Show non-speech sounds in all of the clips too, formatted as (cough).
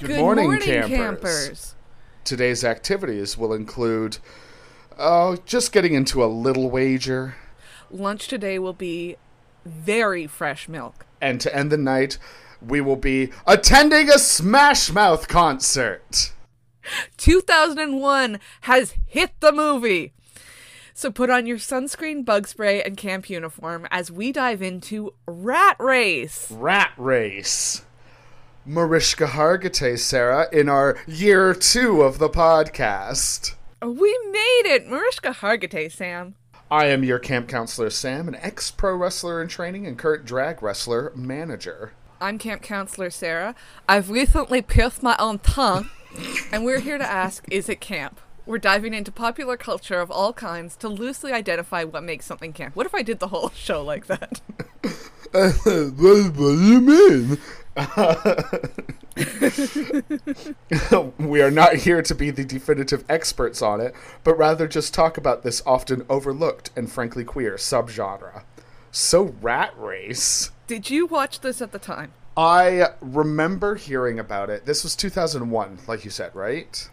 Good, morning, campers. Today's activities will include uh, just getting into a little wager, Lunch today will be very fresh milk. and to end the night, we will be attending a Smash Mouth concert. 2001 has hit the movie. So put on your sunscreen, bug spray, and camp uniform as we dive into Rat Race. Rat Race. Mariska Hargitay, Sarah, in our year two of the podcast. We made it! Mariska Hargitay, Sam. I am your camp counselor, Sam, an ex pro wrestler in training and current drag wrestler manager. I'm camp counselor Sarah. I've recently pierced my own tongue, and we're here to ask is it camp? We're diving into popular culture of all kinds to loosely identify what makes something camp. What if I did the whole (laughs) show like that? what, (laughs) what do you mean? (laughs) we are not here to be the definitive experts on it, but rather just talk about this often overlooked and frankly queer subgenre. So, Rat Race. Did you watch this at the time? I remember hearing about it. This was 2001, like you said, right?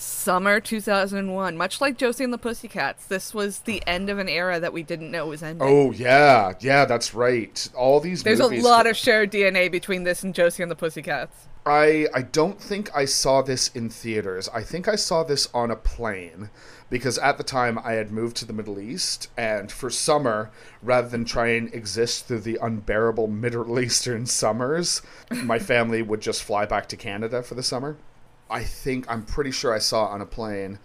Summer 2001. Much like Josie and the Pussycats, this was the end of an era that we didn't know was ending. Oh, yeah. Yeah, that's right. All these There's a movies- lot of shared DNA between this and Josie and the Pussycats. I I don't think I saw this in theaters. I think I saw this on a plane because at the time I had moved to the Middle East and for summer rather than try and exist through the unbearable Middle (laughs) Eastern summers, my family would just fly back to Canada for the summer. I think I'm pretty sure I saw it on a plane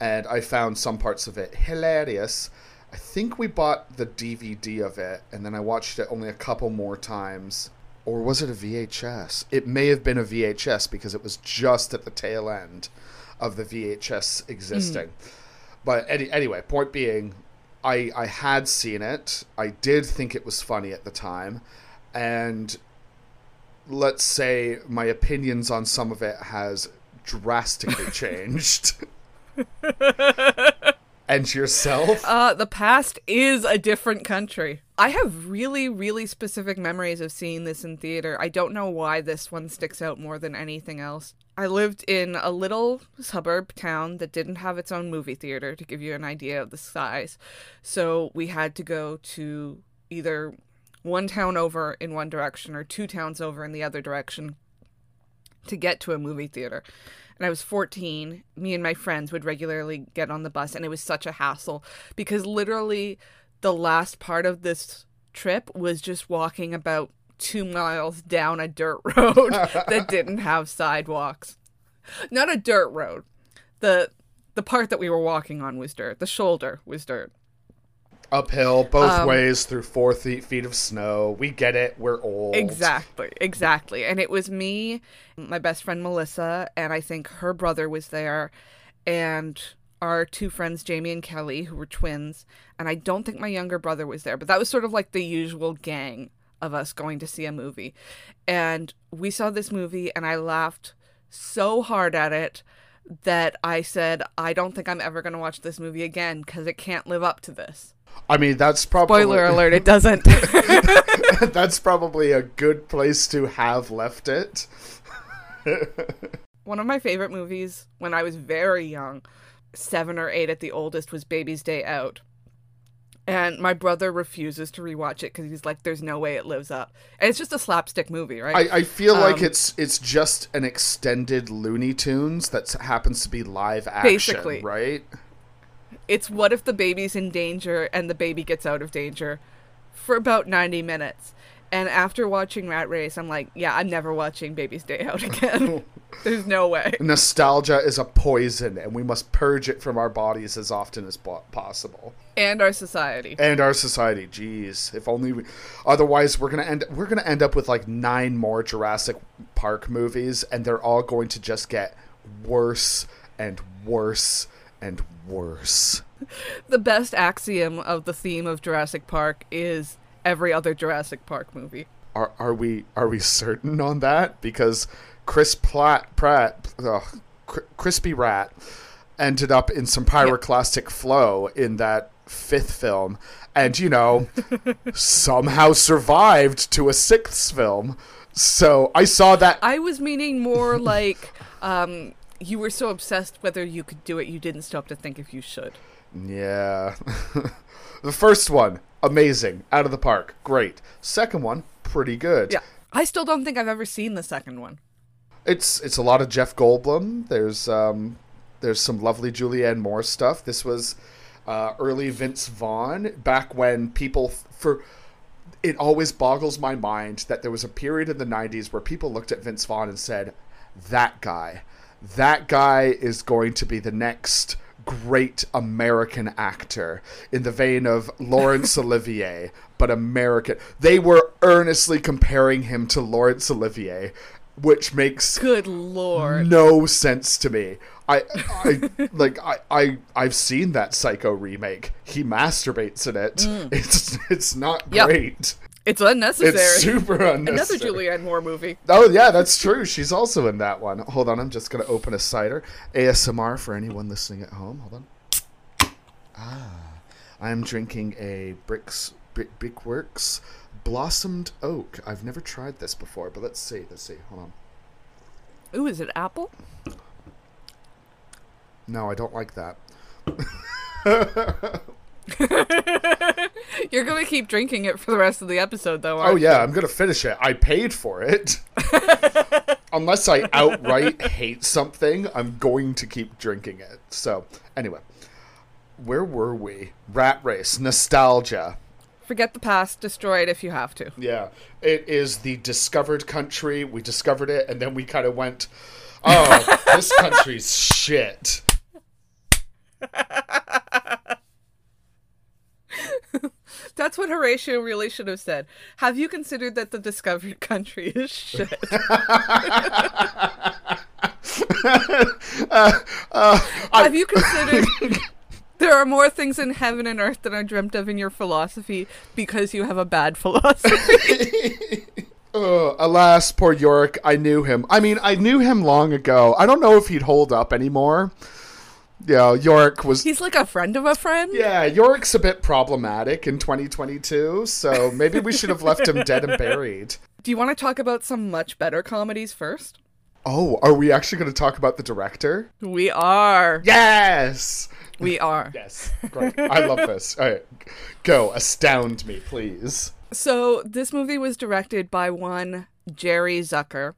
and I found some parts of it hilarious. I think we bought the DVD of it and then I watched it only a couple more times or was it a VHS? It may have been a VHS because it was just at the tail end of the VHS existing. Hmm. But any, anyway, point being, I I had seen it. I did think it was funny at the time, and let's say my opinions on some of it has drastically (laughs) changed. and yourself? Uh, the past is a different country. I have really, really specific memories of seeing this in theater. I don't know why this one sticks out more than anything else. I lived in a little suburb town that didn't have its own movie theater to give you an idea of the size. So we had to go to either one town over in one direction or two towns over in the other direction to get to a movie theater. And I was 14. Me and my friends would regularly get on the bus, and it was such a hassle because literally the last part of this trip was just walking about two miles down a dirt (laughs) road that didn't have sidewalks. Not a dirt road. The the part that we were walking on was dirt. The shoulder was dirt. Uphill, both Um, ways through four feet, feet of snow. We get it. We're old. Exactly, exactly. And it was me, my best friend Melissa, and I think her brother was there, and our two friends, Jamie and Kelly, who were twins. And I don't think my younger brother was there, but that was sort of like the usual gang of us going to see a movie. And we saw this movie, and I laughed so hard at it that I said, I don't think I'm ever going to watch this movie again because it can't live up to this. I mean, that's probably Spoiler (laughs) alert, it doesn't. (laughs) that's probably a good place to have left it. (laughs) One of my favorite movies when I was very young, seven or eight at the oldest, was Baby's Day Out. And my brother refuses to rewatch it because he's like, "There's no way it lives up." And it's just a slapstick movie, right? I, I feel like Um, it's it's just an extended Looney Tunes that happens to be live action, Basically. right? It's what if the baby's in danger and the baby gets out of danger for about 90 minutes. And after watching Rat Race, I'm like, yeah, I'm never watching Baby's Day Out again. (laughs) There's no way. Nostalgia is a poison, and we must purge it from our bodies as often as possible. And our society. And our society, jeez, if only we. Otherwise, we're gonna end. We're gonna end up with like nine more Jurassic Park movies, and they're all going to just get worse and worse and worse. The best axiom of the theme of Jurassic Park is every other Jurassic Park movie. Are are we are we certain on that? Because Chris Platt, Pratt, ugh, Cr- Crispy Rat, ended up in some pyroclastic flow in that fifth film, and you know, (laughs) somehow survived to a sixth film. So I saw that. I was meaning more like um, you were so obsessed whether you could do it, you didn't stop to think if you should. Yeah. (laughs) the first one, amazing, out of the park, great. Second one, pretty good. Yeah. I still don't think I've ever seen the second one. It's it's a lot of Jeff Goldblum. There's um there's some lovely Julianne Moore stuff. This was uh, early Vince Vaughn back when people f- for it always boggles my mind that there was a period in the 90s where people looked at Vince Vaughn and said that guy that guy is going to be the next great American actor in the vein of Laurence (laughs) Olivier, but American. They were earnestly comparing him to Laurence Olivier, which makes Good lord. no sense to me. I, I (laughs) like I, I I've seen that Psycho remake. He masturbates in it. Mm. It's it's not Yep. great. It's unnecessary. It's super unnecessary. Another. Julianne Moore movie. Oh yeah, that's true. She's also in that one. Hold on, I'm just gonna open a cider. ASMR for anyone listening at home. Hold on. Ah, I'm drinking a Bricks Brick Brickworks Blossomed Oak. I've never tried this before, but let's see. Let's see. Hold on. Ooh, is it apple? No, I don't like that. (laughs) (laughs) You're gonna keep drinking it for the rest of the episode, though. Oh yeah, I'm gonna finish it. I paid for it. (laughs) Unless I outright hate something, I'm going to keep drinking it. So anyway, where were we? Rat race, nostalgia. Forget the past. Destroy it if you have to. Yeah, it is the discovered country. We discovered it, and then we kind of went, "Oh, this (laughs) country's shit." (laughs) That's what Horatio really should have said. Have you considered that the discovered (laughs) country is shit? (laughs) Uh, uh, have you considered there are more things in heaven and earth than are dreamt of in your philosophy because you have a bad philosophy? Oh, alas, poor Yorick. I knew him. I mean, I knew him long ago. I don't know if he'd hold up anymore. Yeah, York was. He's like a friend of a friend. Yeah, York's a bit problematic in 2022, so maybe we should have left him dead and buried. Do you want to talk about some much better comedies first? Oh, are we actually going to talk about the director? We are. Yes! We are. Yes, great. I love this. All right, go. Astound me, please. So, this movie was directed by one Jerry Zucker,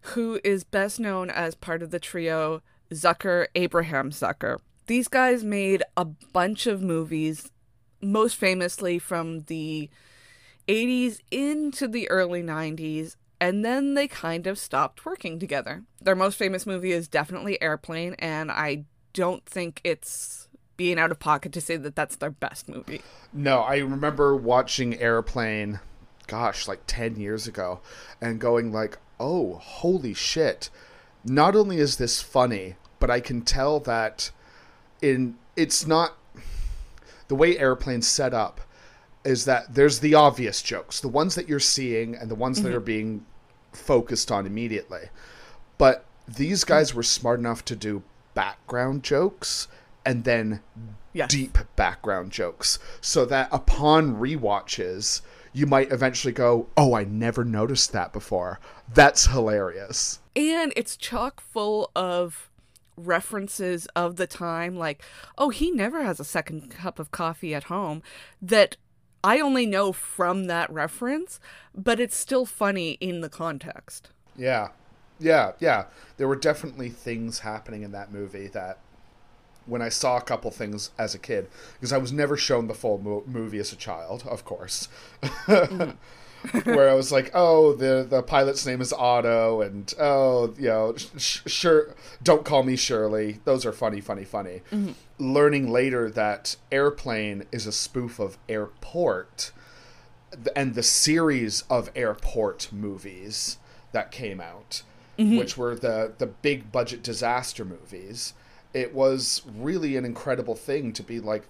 who is best known as part of the trio Zucker Abraham Zucker. These guys made a bunch of movies, most famously from the 80s into the early 90s, and then they kind of stopped working together. Their most famous movie is definitely Airplane, and I don't think it's being out of pocket to say that that's their best movie. No, I remember watching Airplane, gosh, like 10 years ago, and going like, oh, holy shit. Not only is this funny, but I can tell that in it's not the way Airplane's set up is that there's the obvious jokes, the ones that you're seeing and the ones that are mm-hmm. being focused on immediately. But these guys were smart enough to do background jokes and then Yes. deep background jokes so that upon rewatches you might eventually go, "Oh, I never noticed that before." That's hilarious. and it's chock full of references of the time like oh he never has a second cup of coffee at home that i only know from that reference but it's still funny in the context Yeah. Yeah, yeah. There were definitely things happening in that movie that when I saw a couple things as a kid, because I was never shown the full mo- movie as a child, of course. Mm-hmm. (laughs) Where I was like, oh, the the pilot's name is Otto, and oh, you know, sh- sure, don't call me Shirley. Those are funny, funny, funny. Mm-hmm. Learning later that Airplane is a spoof of Airport, and the series of airport movies that came out, mm-hmm. which were the the big budget disaster movies. It was really an incredible thing to be like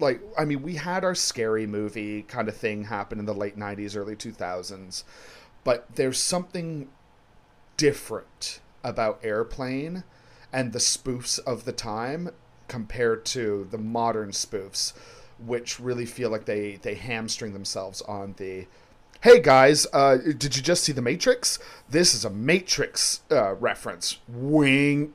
like I mean we had our scary movie kind of thing happen in the late 90s early 2000s but there's something different about Airplane and the spoofs of the time compared to the modern spoofs which really feel like they they hamstring themselves on the hey guys, uh, did you just see The Matrix? This is a Matrix uh, reference. Wink.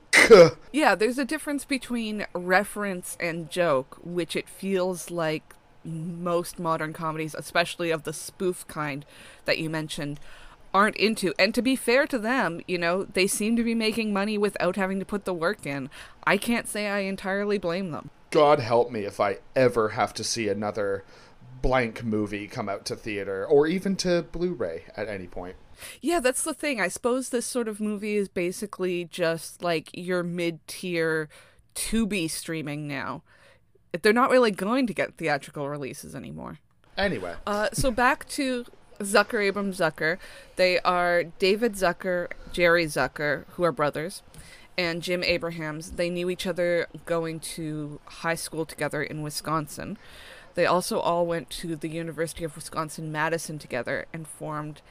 Yeah, there's a difference between reference and joke, which it feels like most modern comedies, especially of the spoof kind that you mentioned, aren't into. And to be fair to them, you know, they seem to be making money without having to put the work in. I can't say I entirely blame them. God help me if I ever have to see another blank movie come out to theater or even to Blu ray at any point. Yeah, that's the thing. I suppose this sort of movie is basically just like your mid tier Tubi streaming now. They're not really going to get theatrical releases anymore. Anyway. Uh, so back to Zucker, Abrahams, Zucker. They are David Zucker, Jerry Zucker, who are brothers, and Jim Abrahams. They knew each other going to high school together in Wisconsin. They also all went to the University of Wisconsin Madison together and formed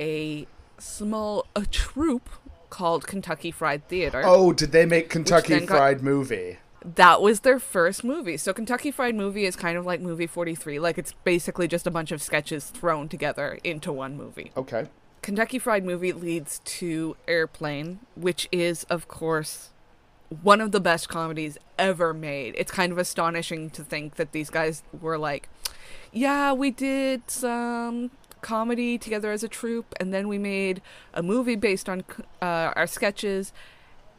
a small a troupe called Kentucky Fried Theater. Oh, did they make Kentucky then got- Fried Movie? That was their first movie. So Kentucky Fried Movie is kind of like movie 43. Like it's basically just a bunch of sketches thrown together into one movie. Okay. Kentucky Fried Movie leads to Airplane, which is, of course, one of the best comedies ever made. It's kind of astonishing to think that these guys were like, yeah, we did some comedy together as a troupe, and then we made a movie based on uh, our sketches,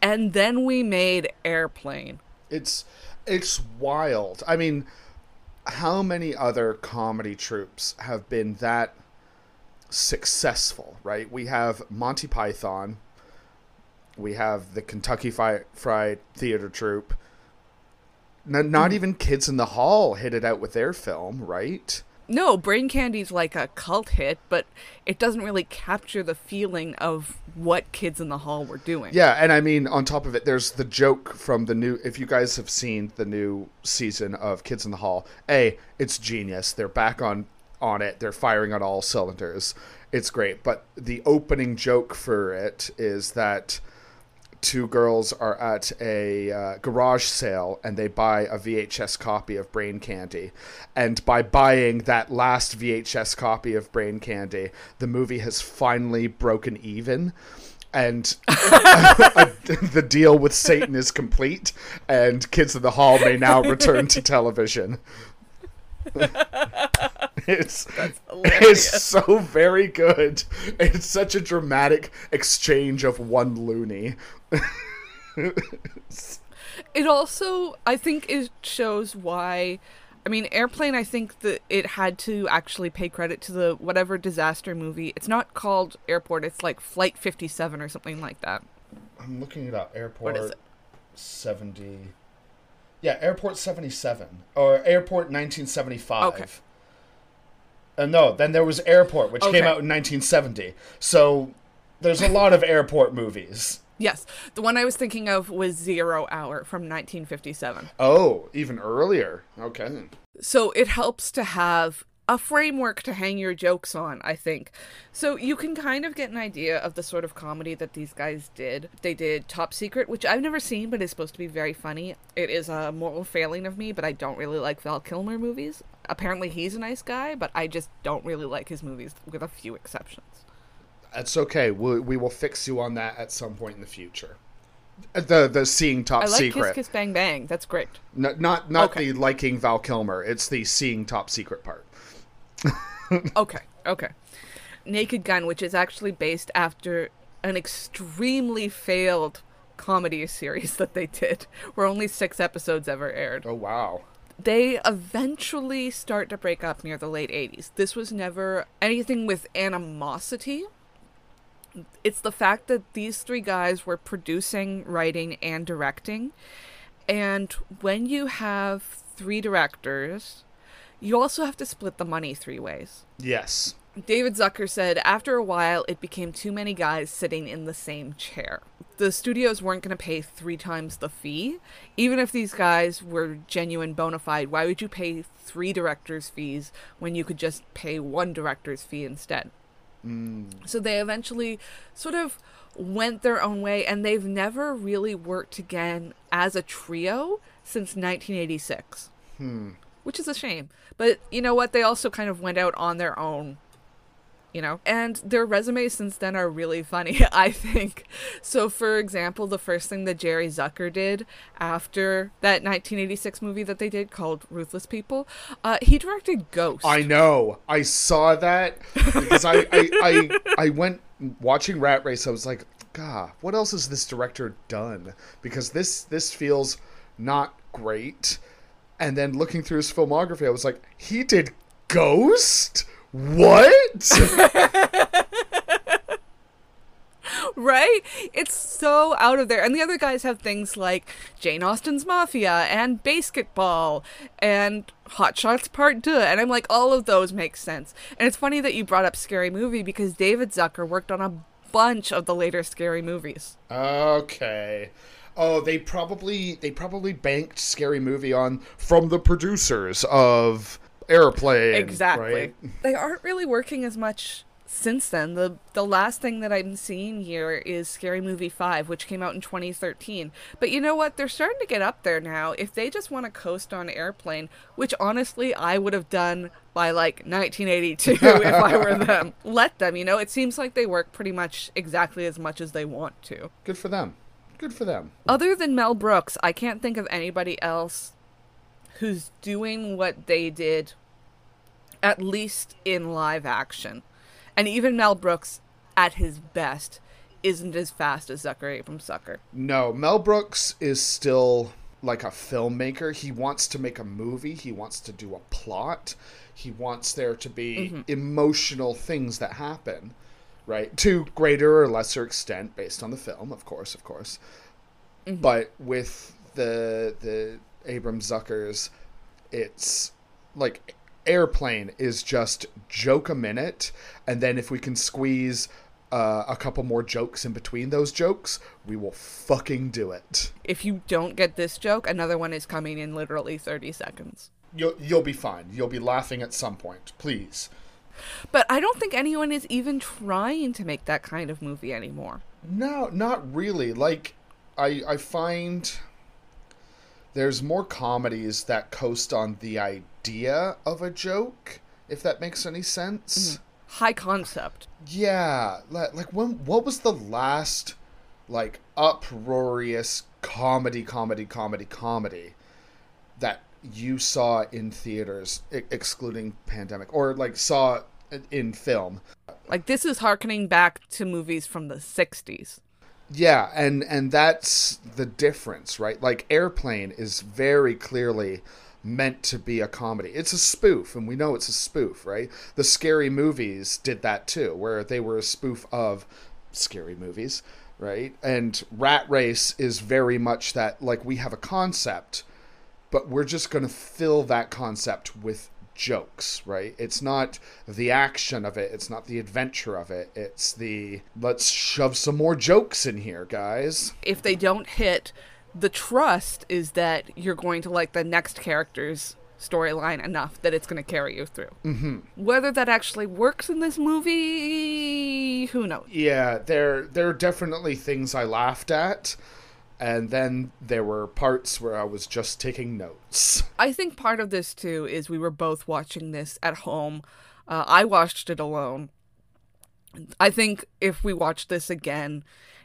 and then we made Airplane. It's it's wild. I mean, how many other comedy troupes have been that successful, right? We have Monty Python, we have the Kentucky Fried Theater Troupe. N- not Mm. even Kids in the Hall hit it out with their film, right? No, Brain Candy's like a cult hit, but it doesn't really capture the feeling of what Kids in the Hall were doing. Yeah, and I mean, on top of it, there's the joke from the new. If you guys have seen the new season of Kids in the Hall, a it's genius. They're back on on it. They're firing on all cylinders. It's great. But the opening joke for it is that two girls are at a uh, garage sale and they buy a VHS copy of Brain Candy. And by buying that last VHS copy of Brain Candy, the movie has finally broken even. And (laughs) the deal with Satan is complete, and Kids in the Hall may now return to television. (laughs) it's it's so very good. It's such a dramatic exchange of one loony. It also, I think, it shows why. I mean, Airplane. I think that it had to actually pay credit to the whatever disaster movie. It's not called Airport. It's like Flight Fifty Seven or something like that. I'm looking it up. Airport What is it? 70. Yeah, Airport 77 or Airport 1975. Okay. Uh, no, then there was Airport, which came out in 1970. So there's a lot of airport movies. (laughs) Yes, the one I was thinking of was Zero Hour from 1957. Oh, even earlier. Okay. So it helps to have a framework to hang your jokes on, I think. So you can kind of get an idea of the sort of comedy that these guys did. They did Top Secret, which I've never seen, but is supposed to be very funny. It is a moral failing of me, but I don't really like Val Kilmer movies. Apparently he's a nice guy, but I just don't really like his movies, with a few exceptions. That's okay. We, we will fix you on that at some point in the future. The the seeing top I like secret. Kiss Kiss Bang Bang. That's great. N- not not Okay. the liking Val Kilmer. It's the seeing top secret part. (laughs) Okay, okay. Naked Gun, which is actually based after an extremely failed comedy series (laughs) that they did, where only six episodes ever aired. Oh wow. They eventually start to break up near the late 80s. This was never anything with animosity. It's the fact that these three guys were producing, writing, and directing. And when you have three directors, you also have to split the money three ways. Yes. David Zucker said after a while it became too many guys sitting in the same chair. The studios weren't going to pay three times the fee. Even if these guys were genuine bona fide, why would you pay three directors' fees when you could just pay one director's fee instead? Mm. So they eventually sort of went their own way and they've never really worked again as a trio since 1986 hmm. which is a shame. But you know what? They also kind of went out on their own you know? And their resumes since then are really funny, (laughs) I think. So, for example, the first thing that Jerry Zucker did after that 1986 movie that they did called Ruthless People, uh, he directed Ghost. I know. I saw that because I, I, I, (laughs) I went watching Rat Race. I was like, God, what else has this director done? Because this this feels not great. And then looking through his filmography, I was like, he did Ghost? What? (laughs) right? It's so out of there. And the other guys have things like Jane Austen's Mafia and BASEketball and Hot Shots Part 2. And I'm like, all of those make sense. And it's funny that you brought up Scary Movie because David Zucker worked on a bunch of the later Scary movies. Okay. Oh, they probably they probably banked Scary Movie on from the producers of Airplane. Exactly. right? They aren't really working as much since then. The the last thing that I'm seeing here is Scary Movie 5, which came out in 2013. But you know what? They're starting to get up there now. If they just want to coast on Airplane, which honestly I would have done by like 1982 (laughs) if I were them. Let them, you know? It seems like they work pretty much exactly as much as they want to. Good for them. Good for them. Other than Mel Brooks, I can't think of anybody else who's doing what they did at least in live action. And even Mel Brooks at his best isn't as fast as Zucker Abrahams Zucker. No, Mel Brooks is still like a filmmaker. He wants to make a movie, he wants to do a plot, he wants there to be mm-hmm. emotional things that happen, right? To greater or lesser extent based on the film, of course, of course. Mm-hmm. But with the the Abrahams Zuckers, it's like Airplane is just joke a minute, and then if we can squeeze uh, a couple more jokes in between those jokes, we will fucking do it. If you don't get this joke, another one is coming in literally 30 seconds. You'll you'll be fine. You'll be laughing at some point. Please. But I don't think anyone is even trying to make that kind of movie anymore. No, not really. Like I I find there's more comedies that coast on the idea of a joke, if that makes any sense. Mm-hmm. High concept. Yeah, li- like when what was the last like uproarious comedy comedy comedy comedy that you saw in theaters e- excluding pandemic or like saw in film? Like this is harkening back to movies from the 60s. Yeah, and and that's the difference, right? Like Airplane is very clearly meant to be a comedy. It's a spoof, and we know it's a spoof, right? The scary movies did that too, where they were a spoof of scary movies, right? And Rat Race is very much that like we have a concept, but we're just going to fill that concept with jokes, right? It's not the action of it, it's not the adventure of it. It's the let's shove some more jokes in here, guys. If they don't hit, the trust is that you're going to like the next character's storyline enough that it's going to carry you through. Mm-hmm. Whether that actually works in this movie, who knows? Yeah, there there are definitely things I laughed at. And then there were parts where I was just taking notes. (laughs) I think part of this too is we were both watching this at home. Uh, I watched it alone. I think if we watch this again,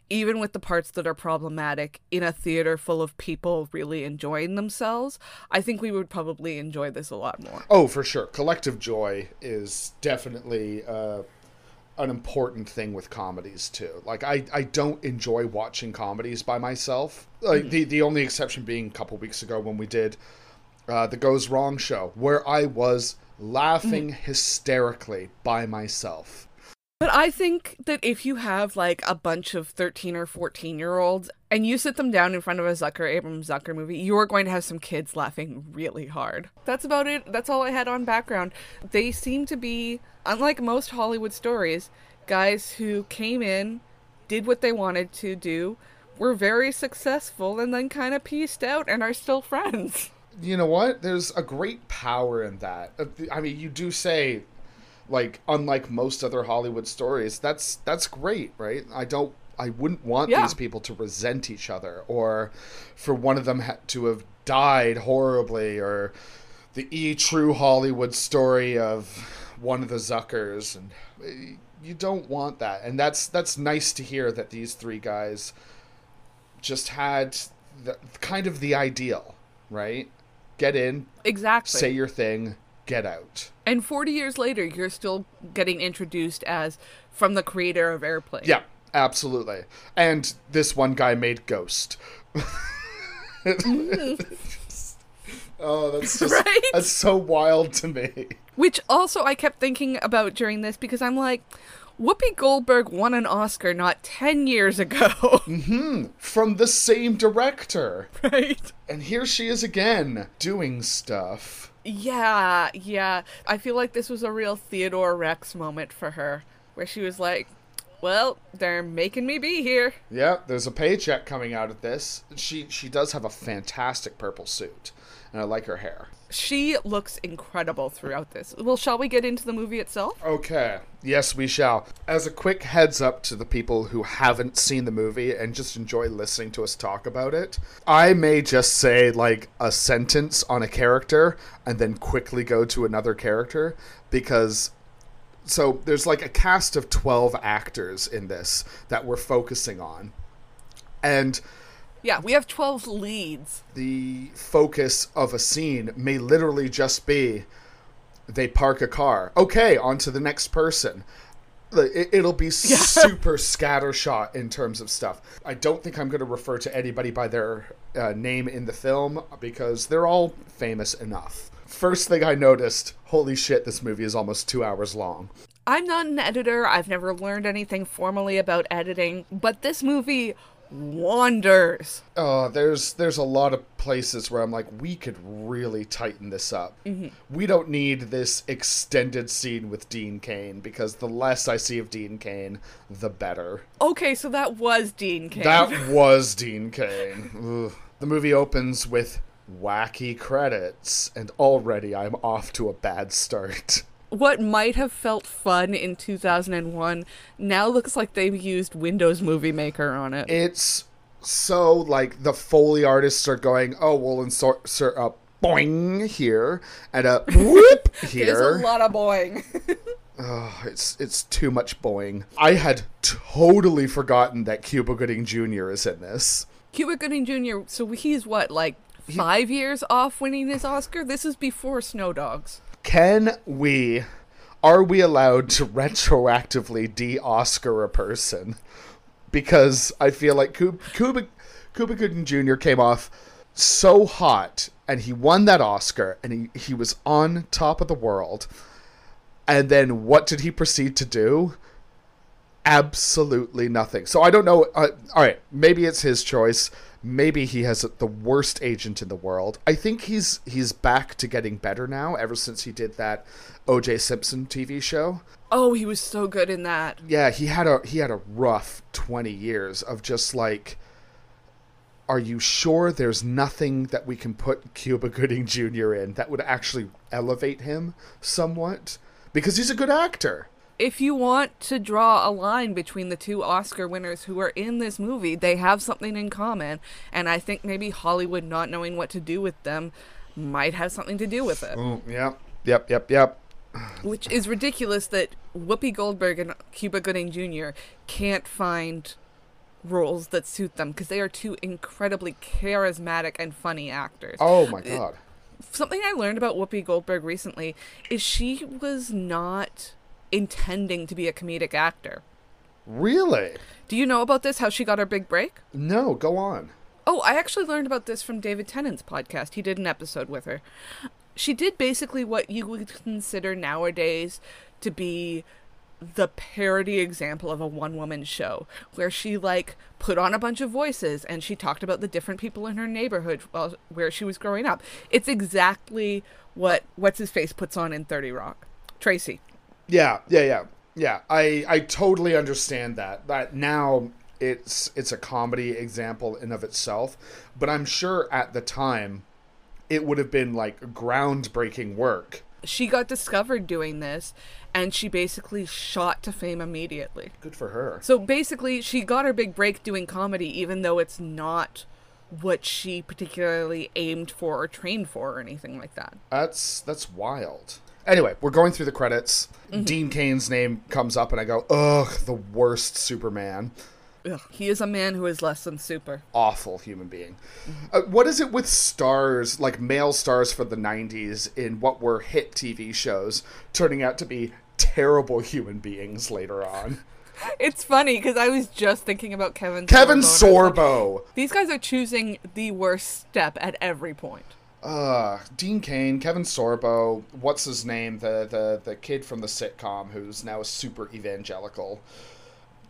even with the parts that are problematic in a theater full of people really enjoying themselves, I think we would probably enjoy this a lot more. Oh, for sure. Collective joy is definitely uh, an important thing with comedies too. Like I, I don't enjoy watching comedies by myself. Like the the only exception being a couple weeks ago when we did uh, the Goes Wrong show, where I was laughing hysterically by myself. But I think that if you have like a bunch of 13 or 14 year olds and you sit them down in front of a Zucker Abrahams Zucker movie, you are going to have some kids laughing really hard. That's about it. That's all I had on background. They seem to be, unlike most Hollywood stories, guys who came in, did what they wanted to do, were very successful, and then kind of pieced out and are still friends. You know what? There's a great power in that. Uh, I mean, you do say like unlike most other Hollywood stories, that's that's great, right? I don't I wouldn't want Yeah. these people to resent each other or for one of them ha- to have died horribly or the e true Hollywood story of one of the Zuckers, and uh, you don't want that. And that's that's nice to hear that these three guys just had the, kind of the ideal, right? Get in, Exactly. say your thing, get out. and 40 years later, you're still getting introduced as from the creator of Airplane. Yeah, absolutely. And this one guy made Ghost. Mm. (laughs) oh, that's just (laughs) Right? that's so wild to me. Which also I kept thinking about during this because I'm like, Whoopi Goldberg won an Oscar not 10 years ago. (laughs) Mm-hmm. From the same director. right? And here she is again doing stuff. Yeah, yeah. I feel like this was a real Theodore Rex moment for her where she was like, well, they're making me be here. Yeah, there's a paycheck coming out of this. She she does have a fantastic purple suit, and I like her hair. She looks incredible throughout this. Well, shall we get into the movie itself? Okay. Yes, we shall. As a quick heads up to the people who haven't seen the movie and just enjoy listening to us talk about it, I may just say like a sentence on a character and then quickly go to another character because so there's like a cast of 12 actors in this that we're focusing on. And Yeah, we have 12 leads. the focus of a scene may literally just be they park a car. Okay, on to the next person. It, it'll be (laughs) super scattershot in terms of stuff. I don't think I'm going to refer to anybody by their uh, name in the film because they're all famous enough. First thing I noticed holy shit, this movie is almost two hours long. I'm not an editor. I've never learned anything formally about editing, but this movie wanders. Oh, there's there's a lot of places where I'm like, we could really tighten this up. Mm-hmm. We don't need this extended scene with Dean Cain because the less I see of Dean Cain, the better. Okay, so that was Dean Cain. That (laughs) was Dean Cain. Ugh. The movie opens with wacky credits, and already I'm off to a bad start. (laughs) what might have felt fun in 2001 now looks like they've used Windows Movie Maker on it. It's so like the Foley artists are going, oh, we'll insert, insert a uh, boing here and a (laughs) whoop here. There's a lot of boing. (laughs) Oh, it's it's too much boing. I had totally forgotten that Cuba Gooding Jr. is in this. Cuba Gooding Jr., so he's what, like five years off winning his Oscar? This is before Snow Dogs. Can we are we allowed to retroactively de-Oscar a person? Because I feel like Cuba, Cuba, Cuba Gooding Jr. came off so hot and he won that Oscar and he, he was on top of the world. And then what did he proceed to do? Absolutely nothing. So I don't know. Uh, all right, maybe it's his choice. Maybe he has the worst agent in the world. I think he's he's back to getting better now. Ever since he did that O.J. Simpson TV show. Oh, he was so good in that. Yeah, he had a he had a rough twenty years of just like. Are you sure there's nothing that we can put Cuba Gooding Jr. in that would actually elevate him somewhat? Because he's a good actor. If you want to draw a line between the two Oscar winners who are in this movie, they have something in common. And I think maybe Hollywood not knowing what to do with them might have something to do with it. Oh, yep, yep, yep, yep. Which is ridiculous that Whoopi Goldberg and Cuba Gooding Jr. can't find roles that suit them because they are two incredibly charismatic and funny actors. Oh my god. Something I learned about Whoopi Goldberg recently is she was not intending to be a comedic actor. Really? Do you know about this? How she got her big break? No, go on. Oh, I actually learned about this from David Tennant's podcast. He did an episode with her. She did basically what you would consider nowadays to be the parody example of a one woman show, where she like put on a bunch of voices and she talked about the different people in her neighborhood while, where she was growing up. It's exactly what what's his face puts on in 30 Rock. Tracy. Yeah, yeah, yeah. Yeah, I I totally understand that. That now it's it's a comedy example in of itself, but I'm sure at the time it would have been like groundbreaking work. She got discovered doing this and she basically shot to fame immediately. Good for her. So basically, she got her big break doing comedy, even though it's not what she particularly aimed for or trained for or anything like that. That's that's wild. Anyway, we're going through the credits. Dean Cain's name comes up, and I go, ugh, the worst Superman. Ugh, he is a man who is less than super. Awful human being. Uh, what is it with stars, like male stars for the 90s, in what were hit TV shows, turning out to be terrible human beings later on? (laughs) It's funny because I was just thinking about Kevin. Kevin Sorbo, and I was like, Sorbo. These guys are choosing the worst step at every point. Uh, Dean Cain, Kevin Sorbo, what's his name? The the the kid from the sitcom who's now a super evangelical.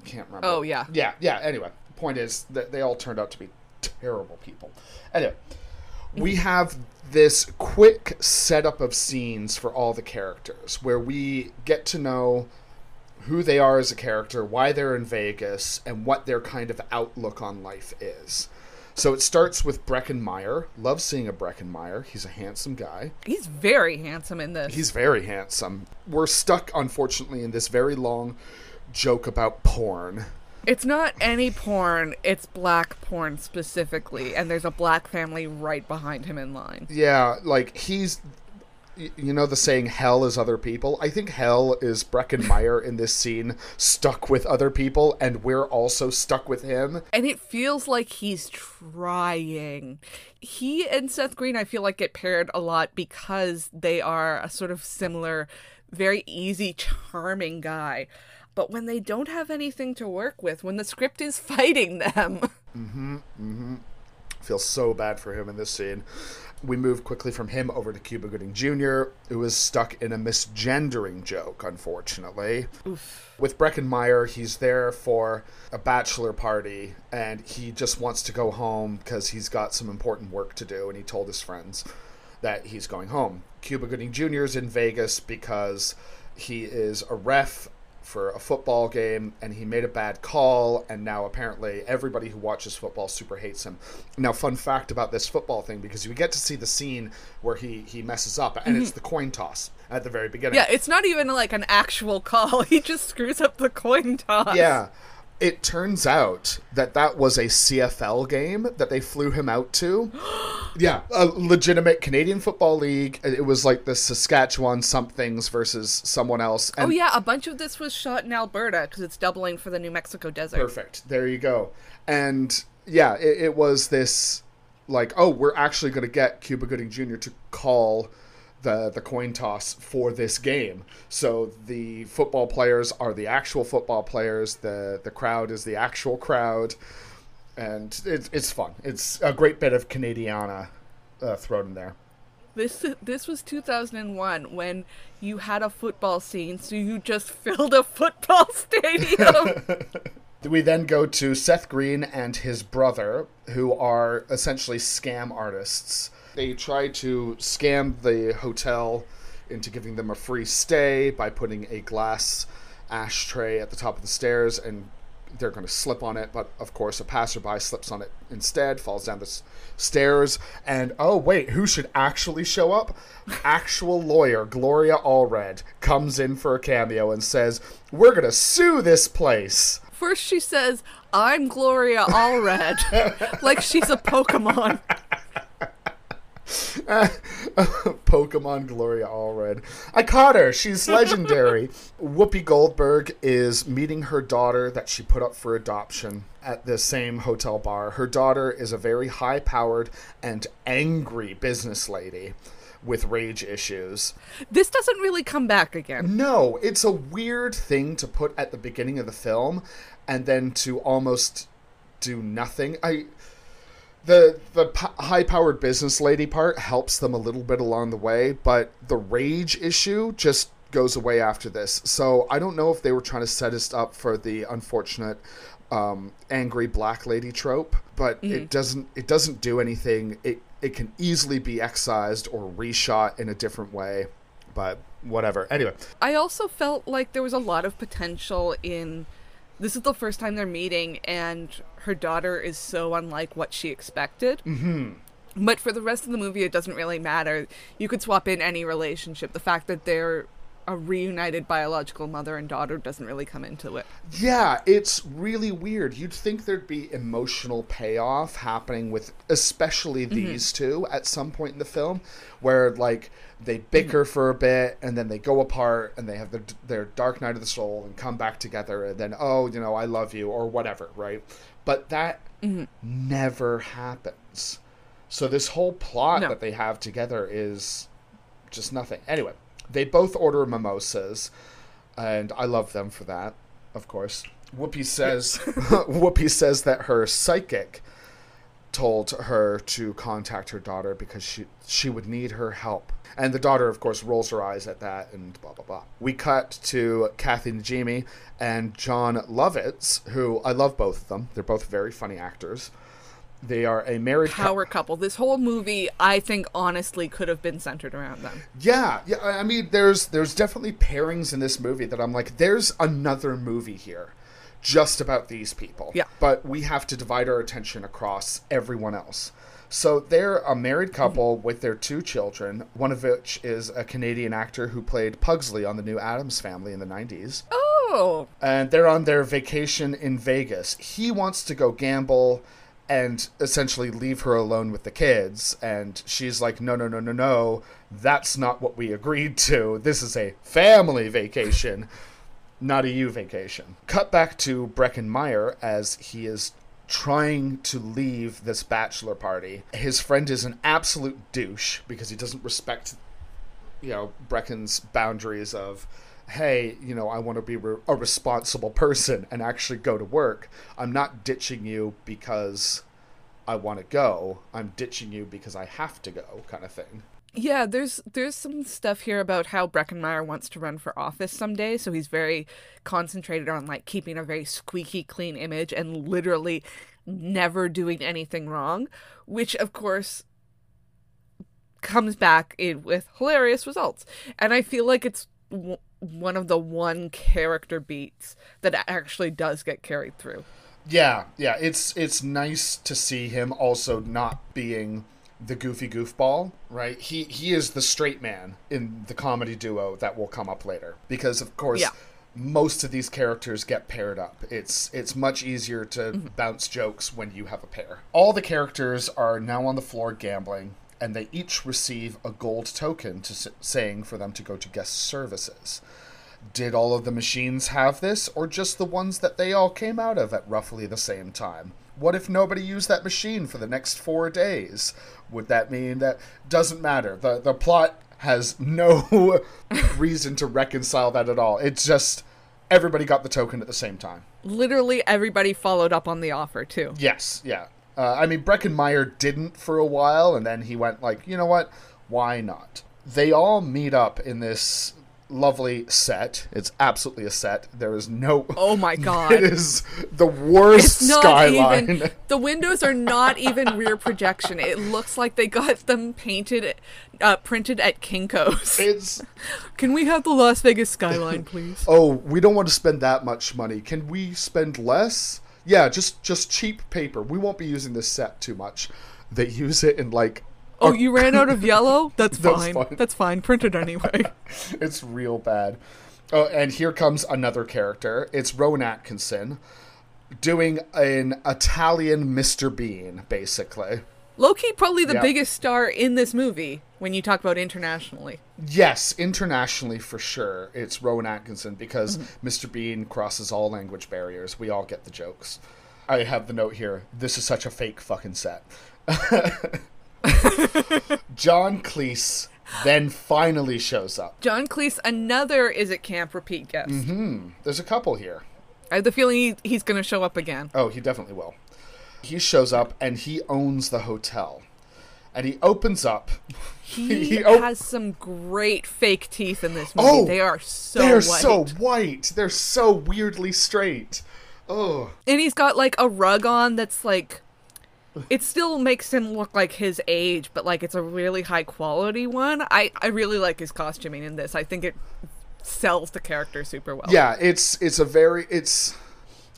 Can't remember. Oh, yeah. Yeah, yeah. Anyway, point is that they all turned out to be terrible people. Anyway, we (laughs) have this quick setup of scenes for all the characters where we get to know who they are as a character, why they're in Vegas, and what their kind of outlook on life is. So it starts with Breckin Meyer. Love seeing a Breckin Meyer. He's a handsome guy. He's very handsome in this. He's very handsome. We're stuck, unfortunately, in this very long joke about porn. It's not any porn, it's black porn specifically, and there's a black family right behind him in line. Yeah, like he's. You know the saying "hell is other people." I think hell is Breckin Meyer in this scene, stuck with other people, and we're also stuck with him. And it feels like he's trying. He and Seth Green, I feel like, get paired a lot because they are a sort of similar, very easy, charming guy. But when they don't have anything to work with, when the script is (laughs) fighting them, mm-hmm, mm-hmm. Feel so bad for him in this scene. We move quickly from him over to Cuba Gooding Jr., who is stuck in a misgendering joke, unfortunately. With Breckin Meyer, he's there for a bachelor party, and he just wants to go home because he's got some important work to do, and he told his friends that he's going home. Cuba Gooding Jr. is in Vegas because he is a ref for a football game and he made a bad call and now apparently everybody who watches football super hates him now fun fact about this football thing because you get to see the scene where he he messes up and it's mhm. the coin toss at the very beginning yeah, it's not even like an actual (laughs) call. He just screws up the coin toss. yeah it turns out that that was a CFL game that they flew him out to. (gasps) yeah, a legitimate Canadian Football League. It was like the Saskatchewan somethings versus someone else. Oh yeah, a bunch of this was shot in Alberta because it's doubling for the New Mexico desert. Perfect. There you go. And yeah, it, it was this like, oh, we're actually going to get Cuba Gooding Jr. to call the the coin toss for this game. So the football players are the actual football players. The the crowd is the actual crowd, and it's it's fun. It's a great bit of Canadiana uh, thrown in there. This this was 2001 when you had a football scene, so you just (laughs) filled a football (laughs) stadium. (laughs) We then go to Seth Green and his brother, who are essentially scam artists. They try to scam the hotel into giving them a free stay by putting a glass ashtray at the top of the stairs, and they're going to slip on it. But of course, a passerby slips on it instead, falls down the s- stairs, and oh, wait, who should actually show up? Actual lawyer Gloria Allred comes in for a cameo and says, We're going to sue this place. First, she says, "I'm Gloria Allred," (laughs) like she's a Pokemon. (laughs) (laughs) Pokemon Gloria Allred. I caught her. She's legendary. (laughs) Whoopi Goldberg is meeting her daughter that she put up for adoption at the same hotel bar. Her daughter is a very high powered and angry business lady with rage issues. This doesn't really come back again. No, it's a weird thing to put at the beginning of the film and then to almost do nothing. I the the p- high-powered business lady part helps them a little bit along the way, but the rage issue just goes away after this. So I don't know if they were trying to set us up for the unfortunate um, angry black lady trope, but it doesn't it doesn't do anything. It it can easily be excised or reshot in a different way, but whatever. Anyway, I also felt like there was a lot of potential in. This is the first time they're meeting, and her daughter is so unlike what she expected. Mm-hmm. But for the rest of the movie, it doesn't really matter. You could swap in any relationship. The fact that they're a reunited biological mother and daughter doesn't really come into it. Yeah, it's really weird. You'd think there'd be emotional payoff happening with especially these two at some point in the film where like they bicker for a bit and then they go apart and they have their, their dark night of the soul and come back together and then oh, you know, I love you or whatever, right? But that mm-hmm. never happens. So this whole plot No. that they have together is just nothing. Anyway, they both order mimosas, and I love them for that, of course. Whoopi says (laughs) Whoopi says that her psychic told her to contact her daughter because she she would need her help. And the daughter, of course, rolls her eyes at that and blah blah blah. We cut to Kathy Najimy and Jon Lovitz, who I love both of them. They're both very funny actors. They are a married cou- Power couple. This whole movie, I think, honestly, could have been centered around them. Yeah, yeah. I I mean, there's there's definitely pairings in this movie that I'm like, there's another movie here, just about these people. Yeah. But we have to divide our attention across everyone else. So they're a married couple mm-hmm. with their two children, one of which is a Canadian actor who played Pugsley on the new Addams Family in the '90s Oh, and they're on their vacation in Vegas. He wants to go gamble and essentially leave her alone with the kids. And she's like, no, no, no, no, no. That's not what we agreed to. This is a family vacation, not a you vacation. Cut back to Breckin Meyer as he is trying to leave this bachelor party. His friend is an absolute douche because he doesn't respect you know Breckin's boundaries of hey you know I want to be re- a responsible person and actually go to work I'm not ditching you because I want to go I'm ditching you because I have to go kind of thing yeah. There's there's some stuff here about how Breckin Meyer wants to run for office someday, so he's very concentrated on like keeping a very squeaky clean image and literally never doing anything wrong, which of course comes back in with hilarious results. And I feel like it's w- one of the one character beats that actually does get carried through. yeah yeah it's it's nice to see him also not being the goofy goofball right he he is the straight man in the comedy duo that will come up later because of course Yeah. most of these characters get paired up. It's it's much easier to mm-hmm. bounce jokes when you have a pair. All the characters are now on the floor gambling, and they each receive a gold token to s- saying for them to go to guest services. Did all of the machines have this, or just the ones that they all came out of at roughly the same time? What if nobody used that machine for the next four days? Would that mean that doesn't matter? The the plot has no (laughs) reason to reconcile that at all. It's just everybody got the token at the same time. Literally everybody followed up on the offer too. Yes, yeah. Uh, I mean, Breckin Meyer didn't for a while, and then he went like, you know what? Why not? They all meet up in this lovely set. It's absolutely a set. There is no. Oh my (laughs) god. It is the worst It's not skyline. even the windows are not (laughs) even rear projection. It looks like they got them painted uh, printed at Kinko's. It's (laughs) Can we have the Las Vegas skyline, please? oh, we don't want to spend that much money. Can we spend less? Yeah, just just cheap paper. We won't be using this set too much. They use it in like Oh, you ran out of (laughs) yellow? That's That's fine. fine. That's fine. Print it anyway. (laughs) it's real bad. Oh, and here comes another character. It's Rowan Atkinson doing an Italian Mr. Bean, basically. Loki probably the Yeah. biggest star in this movie when you talk about internationally. Yes, internationally for sure, it's Rowan Atkinson because mm-hmm. Mr. Bean crosses all language barriers. We all get the jokes. I have the note here. This is such a fake fucking set. (laughs) (laughs) John Cleese then finally shows up. John Cleese, another is it camp repeat guest. Mm-hmm. There's a couple here. I have the feeling he, he's going to show up again. Oh, he definitely will. He shows up and he owns the hotel. And he opens up. (laughs) He, He op- has some great fake teeth in this movie. Oh, they are so They're white. so white. They're so weirdly straight. Oh. and he's got like a rug on that's like it still makes him look like his age but like it's a really high quality one. I i really like his costuming in this. I think it sells the character super well. Yeah, it's it's a very it's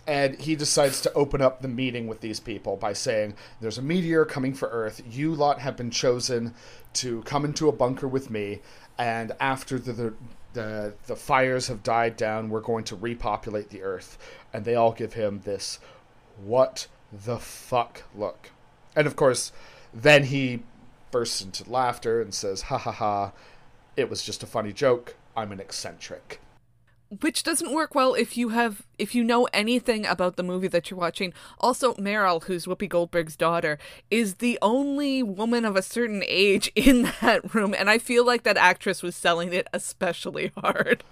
and he decides to open up the meeting with these people by saying there's a meteor coming for earth. You lot have been chosen to come into a bunker with me and after the, the the the fires have died down. We're going to repopulate the earth, and they all give him this what the fuck look. And of course, then he bursts into laughter and says, "Ha ha ha! It was just a funny joke. I'm an eccentric." which doesn't work well if you have if you know anything about the movie that you're watching. Also, Meryl, who's Whoopi Goldberg's daughter, is the only woman of a certain age (laughs) in that room, and I feel like that actress was selling it especially (laughs) hard.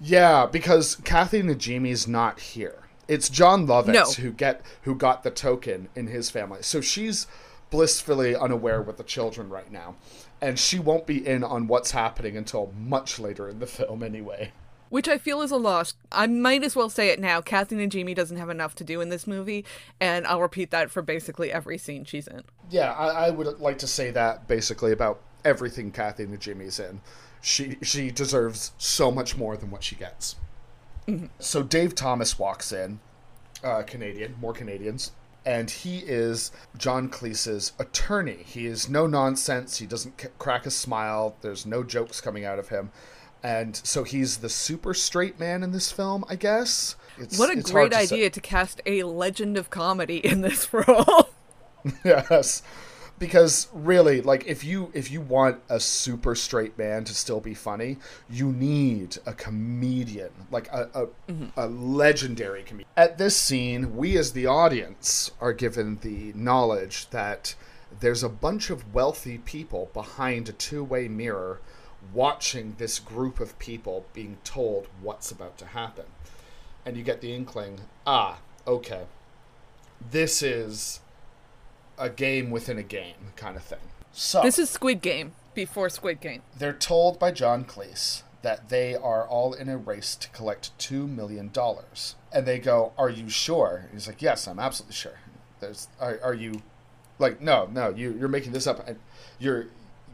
Yeah, because Kathy Najimy's not here. It's Jon Lovitz No. who get who got the token in his family. So she's blissfully unaware with the children right now. And she won't be in on what's happening until much later in the film anyway. Which I feel is a loss. I might as well say it now. Kathy Najimy doesn't have enough to do in this movie, and I'll repeat that for basically every scene she's in. Yeah, I, I would like to say that basically about everything Kathy Najimy's in. She she deserves so much more than what she gets. So Dave Thomas walks in, uh, Canadian, more Canadians, and he is John Cleese's attorney. He is no nonsense. He doesn't c- crack a smile. There's no jokes coming out of him, and so he's the super straight man in this film, I guess. It's, What a great to say. idea to cast a legend of comedy in this (laughs) role. (laughs) yes because really like if you if you want a super straight man to still be funny you need a comedian like a, a, a legendary comedian. At this scene we as the audience are given the knowledge that there's a bunch of wealthy people behind a two-way mirror watching this group of people being told what's about to happen. And you get the inkling ah okay this is a game within a game kind of thing. So this is Squid Game before Squid Game. they're told by John Cleese that they are all in a race to collect two million dollars, and they go, "Are you sure?" He's like, "Yes, I'm absolutely sure." There's, are, are you, like, no, no, you you're making this up, and you're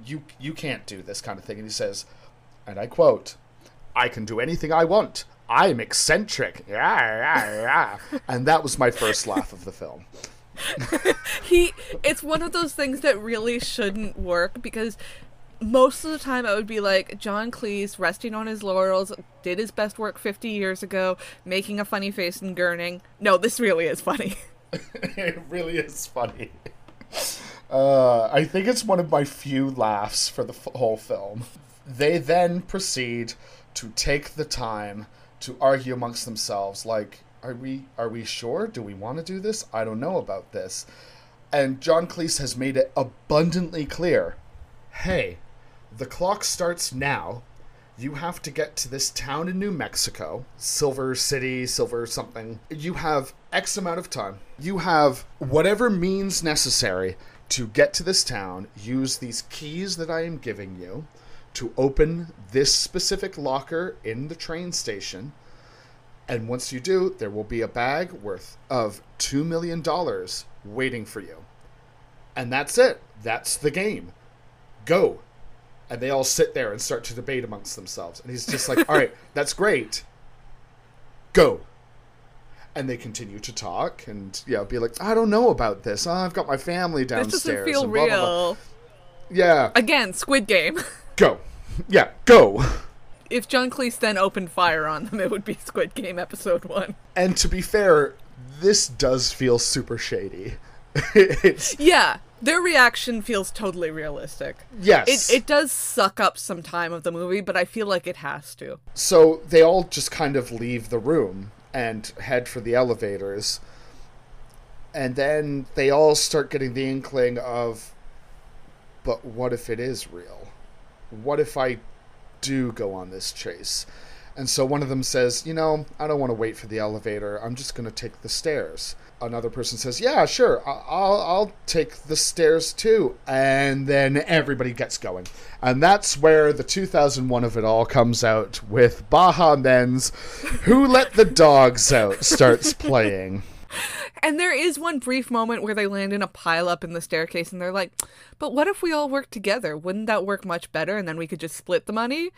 you you can't do this kind of thing. And he says, and I quote, "I can do anything I want. I'm eccentric." Yeah, yeah, yeah. (laughs) and that was my first laugh of the film. (laughs) he it's one of those things that really shouldn't work because most of the time I would be like John Cleese resting on his laurels did his best work 50 years ago making a funny face and gurning no this really is funny (laughs) it really is funny. Uh, I think it's one of my few laughs for the f- whole film. They then proceed to take the time to argue amongst themselves, like, "Are we are we sure? Do we want to do this? I don't know about this." And John Cleese has made it abundantly clear: "Hey, the clock starts now. You have to get to this town in New Mexico, Silver City, Silver something. You have X amount of time. You have whatever means necessary to get to this town. Use these keys that I am giving you to open this specific locker in the train station. And once you do, there will be a bag worth of $2 million waiting for you. And that's it. That's the game. Go and they all sit there and start to debate amongst themselves. And he's just like, (laughs) "All right, that's great. Go." And they continue to talk and know, be like, "I don't know about this. Oh, I've got my family downstairs. this downstairs." doesn't feel blah, real blah, blah." Yeah, again Squid Game (laughs) go. Yeah, go. If John Cleese then opened fire on them it would be Squid Game episode 1 And to be fair, this does feel super shady. (laughs) yeah their reaction feels totally realistic yes. it, it does suck up some time of the movie but I feel like it has to So they all just kind of leave the room and head for the elevators. And then they all start getting the inkling of, but what if it is real? What if I do go on this chase? And so one of them says, You know, I don't want to wait for the elevator. I'm just going to take the stairs. Another person says, Yeah, sure. I'll, I'll take the stairs too. And then everybody gets going. And that's where the 2001 of it all comes out with Baha Men's Who Let the Dogs Out starts playing. (laughs) And there is one brief moment where they land in a pile up in the staircase and they're like, but what if we all work together? Wouldn't that work much better? And then we could just split the money?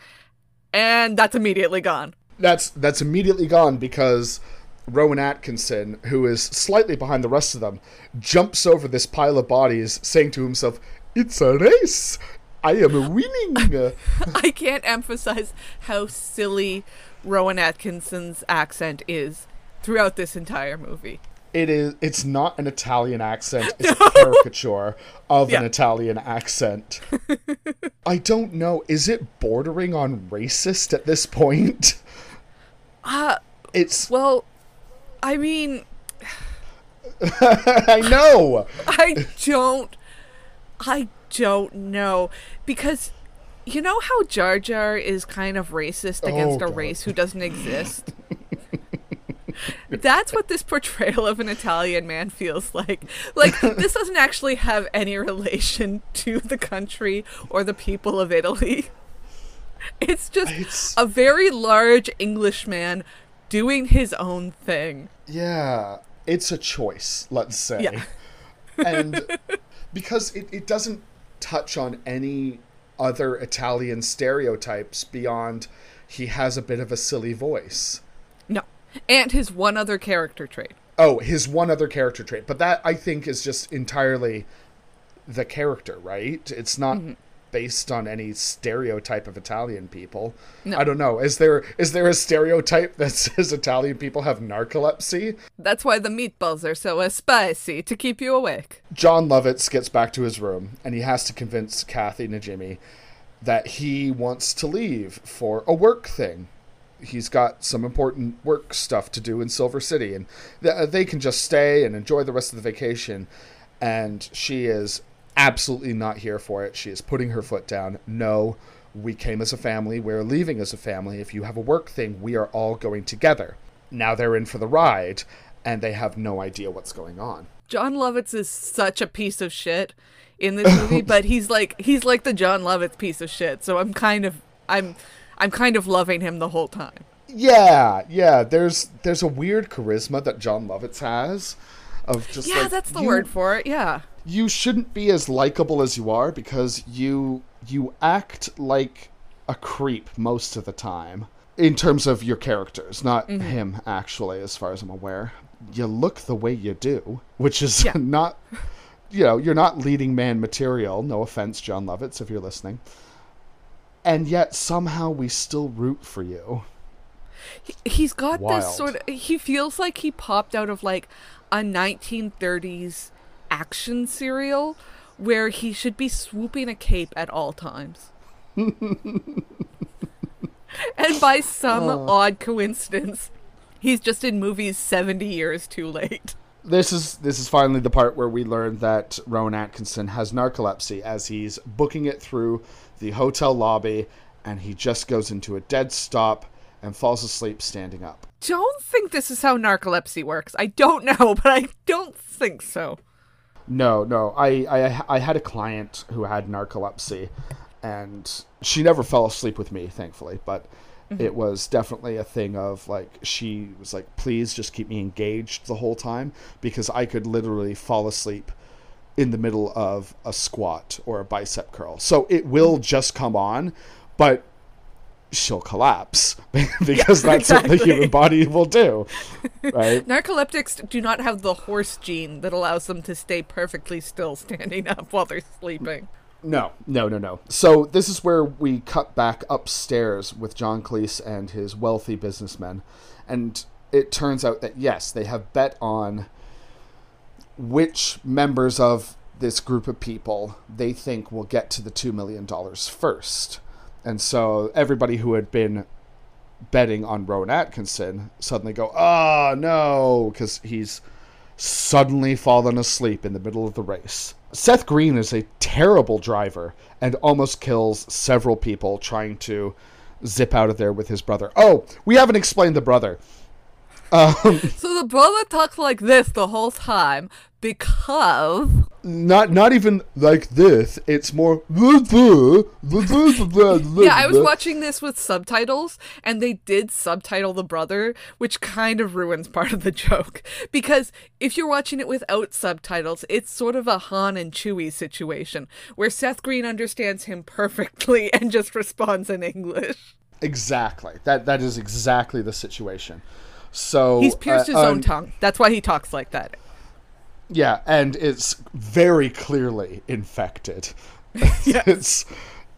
And that's immediately gone. That's that's immediately gone because Rowan Atkinson, who is slightly behind the rest of them, jumps over this pile of bodies, saying to himself, "It's a race. I am winning. (laughs) I can't emphasize how silly Rowan Atkinson's accent is throughout this entire movie. It is. It's not an Italian accent. It's (laughs) a caricature of Yeah. an Italian accent. (laughs) I don't know. Is it bordering on racist at this point? Uh, It's. well, I mean, (laughs) I know. I don't. I don't know. Because you know how Jar Jar is kind of racist against Oh, a race who doesn't exist? That's what this portrayal of an Italian man feels like. Like, this doesn't actually have any relation to the country or the people of Italy. It's just It's- a very large Englishman doing his own thing. Yeah, it's a choice, let's say. Yeah. (laughs) and because it, it doesn't touch on any other Italian stereotypes beyond he has a bit of a silly voice. And his one other character trait. Oh, his one other character trait. But that, I think, is just entirely the character, right? It's not Mm-hmm. based on any stereotype of Italian people. No. I don't know. Is there is there a stereotype that (laughs) says Italian people have narcolepsy? That's why the meatballs are so spicy to keep you awake. Jon Lovitz gets back to his room and he has to convince Kathy Najimy that he wants to leave for a work thing. He's got some important work stuff to do in Silver City and th- uh, they can just stay and enjoy the rest of the vacation. And she is absolutely not here for it. She is putting her foot down. No, we came as a family. We're leaving as a family. If you have a work thing, we are all going together. Now they're in for the ride and they have no idea what's going on. Jon Lovitz is such a piece of shit in this movie, (laughs) but he's like he's like the Jon Lovitz piece of shit. So I'm kind of I'm I'm kind of loving him the whole time. Yeah, yeah. There's there's a weird charisma that Jon Lovitz has, of just Yeah, like, that's the you- word for it. Yeah. You shouldn't be as likable as you are because you you act like a creep most of the time in terms of your characters, not Mm-hmm. him actually, as far as I'm aware. You look the way you do, which is Yeah. (laughs) not. You know, you're not leading man material. No offense, Jon Lovitz, if you're listening. And yet somehow we still root for you. He's got Wild. this sort of he feels like he popped out of like a 1930s action serial where he should be swooping a cape at all times. (laughs) and by some uh. odd coincidence, he's just in movies 70 years too late. This is this is finally the part where we learn that Rowan Atkinson has narcolepsy as he's booking it through the hotel lobby and he just goes into a dead stop and falls asleep standing up. Don't think this is how narcolepsy works. I don't know, (laughs) but I don't think so. No, no. I, I I had a client who had narcolepsy and she never fell asleep with me, thankfully, but mm-hmm. it was definitely a thing of like she was like, please just keep me engaged the whole time because I could literally fall asleep in the middle of a squat or a bicep curl. So it will just come on, but she'll collapse (laughs) because that's what the human body will do. Right? (laughs) Narcoleptics do not have the horse gene that allows them to stay perfectly still standing up while they're sleeping. No, no, no, no. So this is where we cut back upstairs with John Cleese and his wealthy businessmen, and it turns out that yes, they have bet on which members of this group of people they think will get to the two million dollars first, and so everybody who had been betting on Rowan Atkinson suddenly go, oh no, because he's suddenly fallen asleep in the middle of the race. Seth Green is a terrible driver and almost kills several people trying to zip out of there with his brother. Oh, we haven't explained the brother. Um, (laughs) so the brother talks like this the whole time because Not not even like this. It's more Yeah, yeah, I was watching this with subtitles and they did subtitle the brother, which kind of ruins part of the joke because if you're watching it without subtitles, it's sort of a Han and Chewie situation where Seth Green understands him perfectly (laughs) and just responds in English. Exactly. That that is exactly the situation. So He's pierced uh, his own um, tongue. That's why he talks like that. Yeah, and it's very clearly infected. (laughs) it's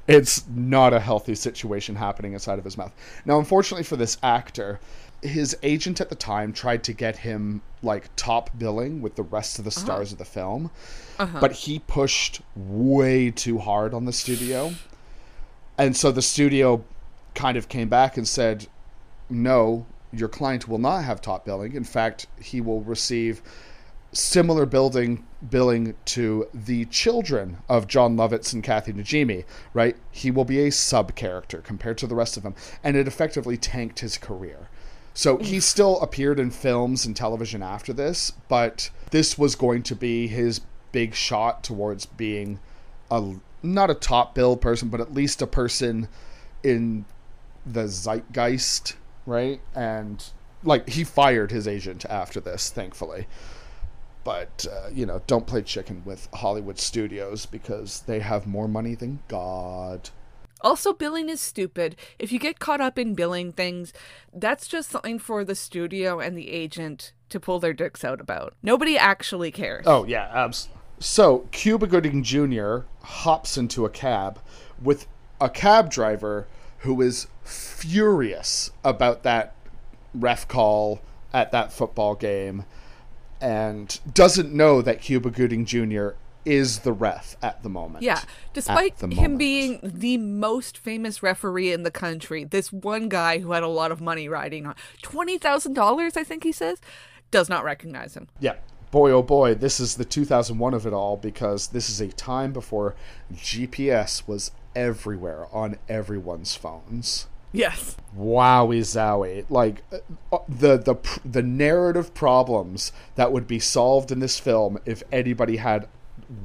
it's not a healthy situation happening inside of his mouth. Now, unfortunately for this actor, his agent at the time tried to get him like top billing with the rest of the stars of the film, but he pushed way too hard on the studio. And so the studio kind of came back and said, "No, your client will not have top billing. In fact, he will receive similar building billing to the children of Jon Lovitz and Kathy Najimy, right? He will be a sub character compared to the rest of them, and it effectively tanked his career. So he still appeared in films and television after this, but this was going to be his big shot towards being a not a top bill person, but at least a person in the zeitgeist, right? And like he fired his agent after this, thankfully. But uh, you know, don't play chicken with Hollywood studios because they have more money than God. Also, billing is stupid. If you get caught up in billing things, that's just something for the studio and the agent to pull their dicks out about. Nobody actually cares. Oh yeah, abs. So Cuba Gooding Jr. hops into a cab with a cab driver who is furious about that ref call at that football game and doesn't know that Cuba Gooding Jr. is the ref at the moment. Yeah, despite him moment. being the most famous referee in the country, this one guy who had a lot of money riding on $20,000, I think he says, does not recognize him. Yeah. Boy, oh boy, this is the 2001 of it all because this is a time before GPS was everywhere on everyone's phones. Yes. Wowie zowie! Like uh, the the the narrative problems that would be solved in this film if anybody had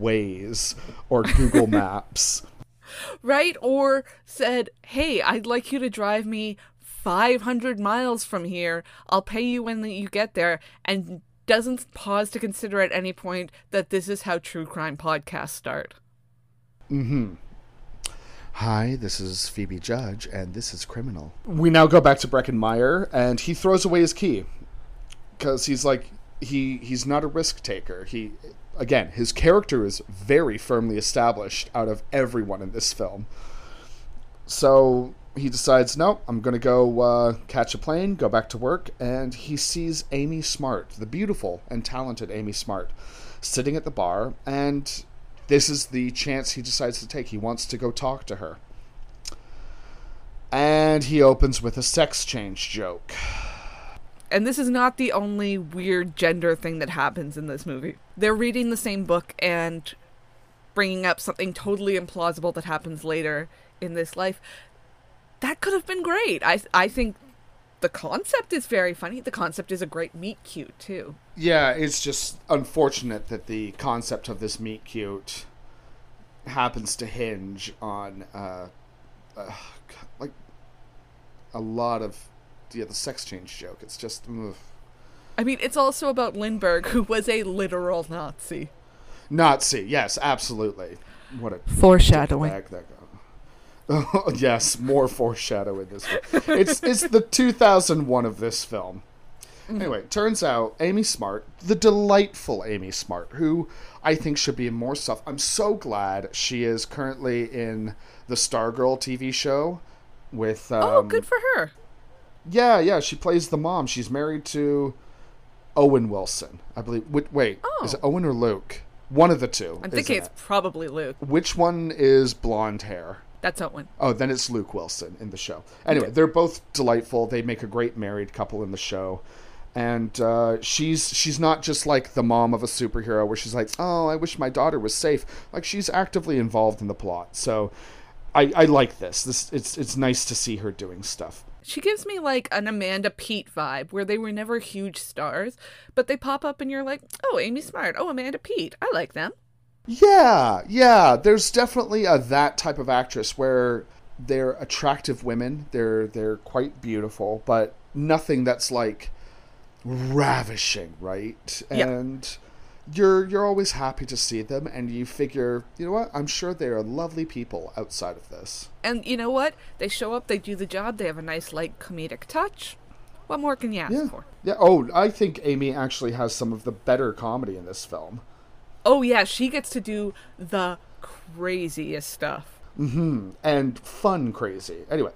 Waze or Google (laughs) Maps. Right? Or said, hey, I'd like you to drive me 500 miles from here. I'll pay you when you get there. And doesn't pause to consider at any point that this is how true crime podcasts start. Hi, this is Phoebe Judge, and this is Criminal. We now go back to Breckin Meyer, and he throws away his key because he's like he he's not a risk taker. He again, his character is very firmly established out of everyone in this film. So he decides, no, I'm going to go uh, catch a plane, go back to work, and he sees Amy Smart, the beautiful and talented Amy Smart, sitting at the bar, and this is the chance he decides to take. He wants to go talk to her. And he opens with a sex change joke. And this is not the only weird gender thing that happens in this movie. They're reading the same book and bringing up something totally implausible that happens later in this life. That could have been great. I I think the concept is very funny. The concept is a great meet cute too. Yeah, it's just unfortunate that the concept of this meet cute happens to hinge on uh, uh, like a lot of yeah the sex change joke. It's just ugh. I mean, it's also about Lindbergh, who was a literal Nazi. Nazi. Yes, absolutely. What a Foreshadowing. Oh, (laughs) yes, more foreshadowing this one. It's it's the 2001 of this film. Anyway, turns out Amy Smart, the delightful Amy Smart, who I think should be in more stuff. I'm so glad she is currently in the Stargirl TV show with. Um, oh, good for her. Yeah, yeah, she plays the mom. She's married to Owen Wilson, I believe. Wait, wait is it Oh. Owen or Luke? One of the two. I'm thinking it's it? probably Luke. Which one is blonde hair? That's Owen. Oh, then it's Luke Wilson in the show. Anyway, they're both delightful. They make a great married couple in the show. And uh, she's she's not just like the mom of a superhero where she's like, oh, I wish my daughter was safe. Like she's actively involved in the plot. So I, I like this. This it's it's nice to see her doing stuff. She gives me like an Amanda Peet vibe, where they were never huge stars, but they pop up and you're like, oh, Amy Smart, oh, Amanda Peet, I like them. Yeah, yeah. There's definitely a that type of actress where they're attractive women. They're they're quite beautiful, but nothing that's like ravishing, right? Yeah. And you're you're always happy to see them and you figure, you know what? I'm sure they are lovely people outside of this. And you know what? They show up, they do the job, they have a nice, light comedic touch. What more can you ask Yeah. for? Yeah. Oh, I think Amy actually has some of the better comedy in this film. Oh, yeah, she gets to do the craziest stuff. Mm-hmm. And fun crazy. Anyway,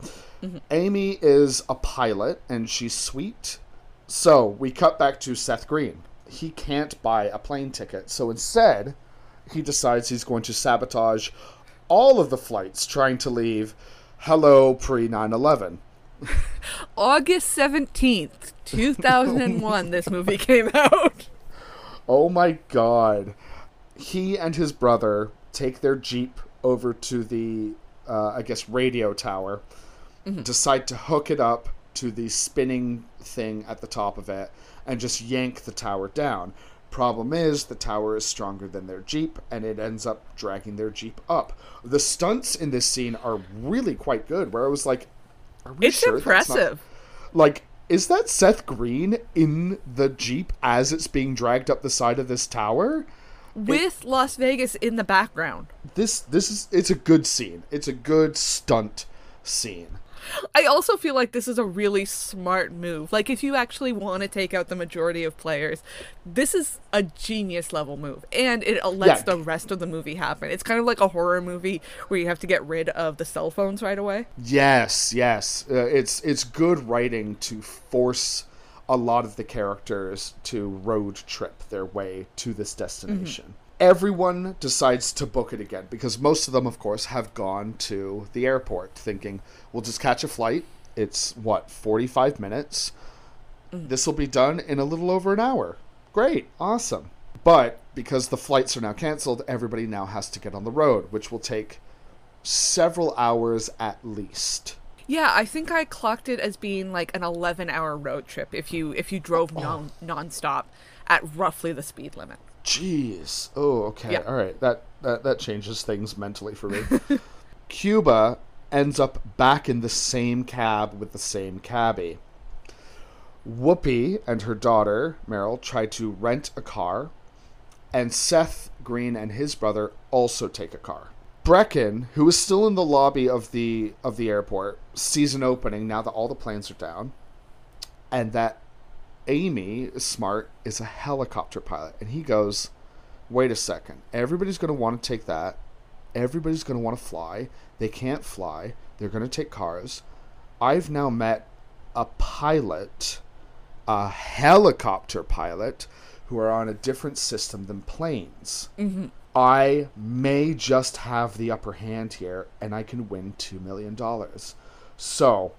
Amy is a pilot and she's sweet. So we cut back to Seth Green. He can't buy a plane ticket. So instead, he decides he's going to sabotage all of the flights trying to leave hello pre 9 11. (laughs) August 17th, 2001, this movie came out. (laughs) Oh my god. He and his brother take their Jeep over to the, uh, I guess, radio tower, decide to hook it up to the spinning thing at the top of it, and just yank the tower down. Problem is, the tower is stronger than their Jeep, and it ends up dragging their Jeep up. The stunts in this scene are really quite good, where I was like, are we It's sure that's not- impressive. like is that Seth Green in the Jeep as it's being dragged up the side of this tower? With Las Vegas in the background. This this is it's a good scene. It's a good stunt scene. I also feel like this is a really smart move. Like, if you actually want to take out the majority of players, this is a genius level move. And it lets Yeah. the rest of the movie happen. It's kind of like a horror movie where you have to get rid of the cell phones right away. Yes, yes. Uh, it's it's good writing to force a lot of the characters to road trip their way to this destination. Mm-hmm. Everyone decides to book it again because most of them, of course, have gone to the airport thinking, we'll just catch a flight. It's what, 45 minutes? Mm. This will be done in a little over an hour. Great, awesome. But because the flights are now canceled, everybody now has to get on the road, which will take several hours at least. Yeah, I think I clocked it as being like an 11 hour road trip if you if you drove oh. non nonstop at roughly the speed limit. Jeez. Oh, okay. Yeah. All right. That, that that changes things mentally for me. (laughs) Cuba ends up back in the same cab with the same cabbie. Whoopi and her daughter, Meryl, try to rent a car, and Seth Green and his brother also take a car. Breckin, who is still in the lobby of the of the airport, sees an opening now that all the planes are down, and that Amy Smart is a helicopter pilot, and he goes, "Wait a second. Everybody's going to want to take that. Everybody's going to want to fly. They can't fly. They're going to take cars. I've now met a pilot, a helicopter pilot, who are on a different system than planes. Mm-hmm. I may just have the upper hand here, and I can win two million dollars. So."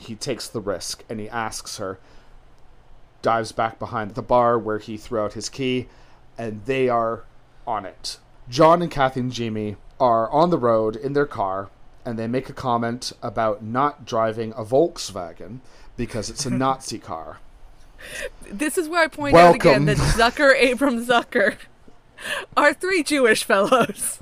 He takes the risk and he asks her, dives back behind the bar where he threw out his key, and they are on it. John and Kathy Najimy are on the road in their car, and they make a comment about not driving a Volkswagen because it's a (laughs) Nazi car. This is where I point out again that Zucker, Abrahams, Zucker, are three Jewish fellows.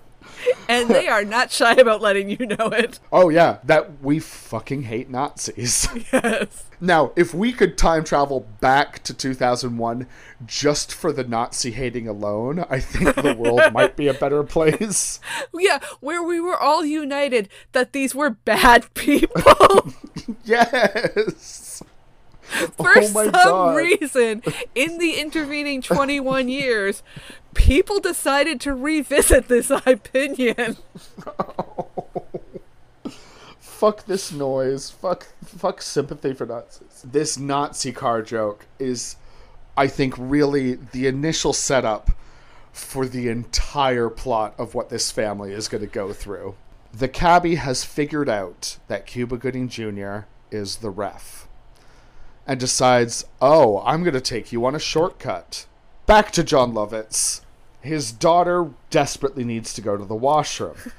And they are not shy about letting you know it. Oh, yeah, that we fucking hate Nazis. (laughs) Yes. now, if we could time travel back to 2001 just for the Nazi hating alone, I think the world (laughs) might be a better place. Yeah, where we were all united that these were bad (laughs) people. Yes. For Oh some God. reason, in the intervening 21 years, people decided to revisit this (laughs) opinion. (laughs) fuck this noise. Fuck fuck sympathy for Nazis. This Nazi car joke is I think really the initial setup for the entire plot of what this family is going to go through. The cabbie has figured out that Cuba Gooding Jr. is the ref and decides, "Oh, I'm going to take you on a shortcut." Back to Jon Lovitz. His daughter desperately needs to go to the washroom. (laughs)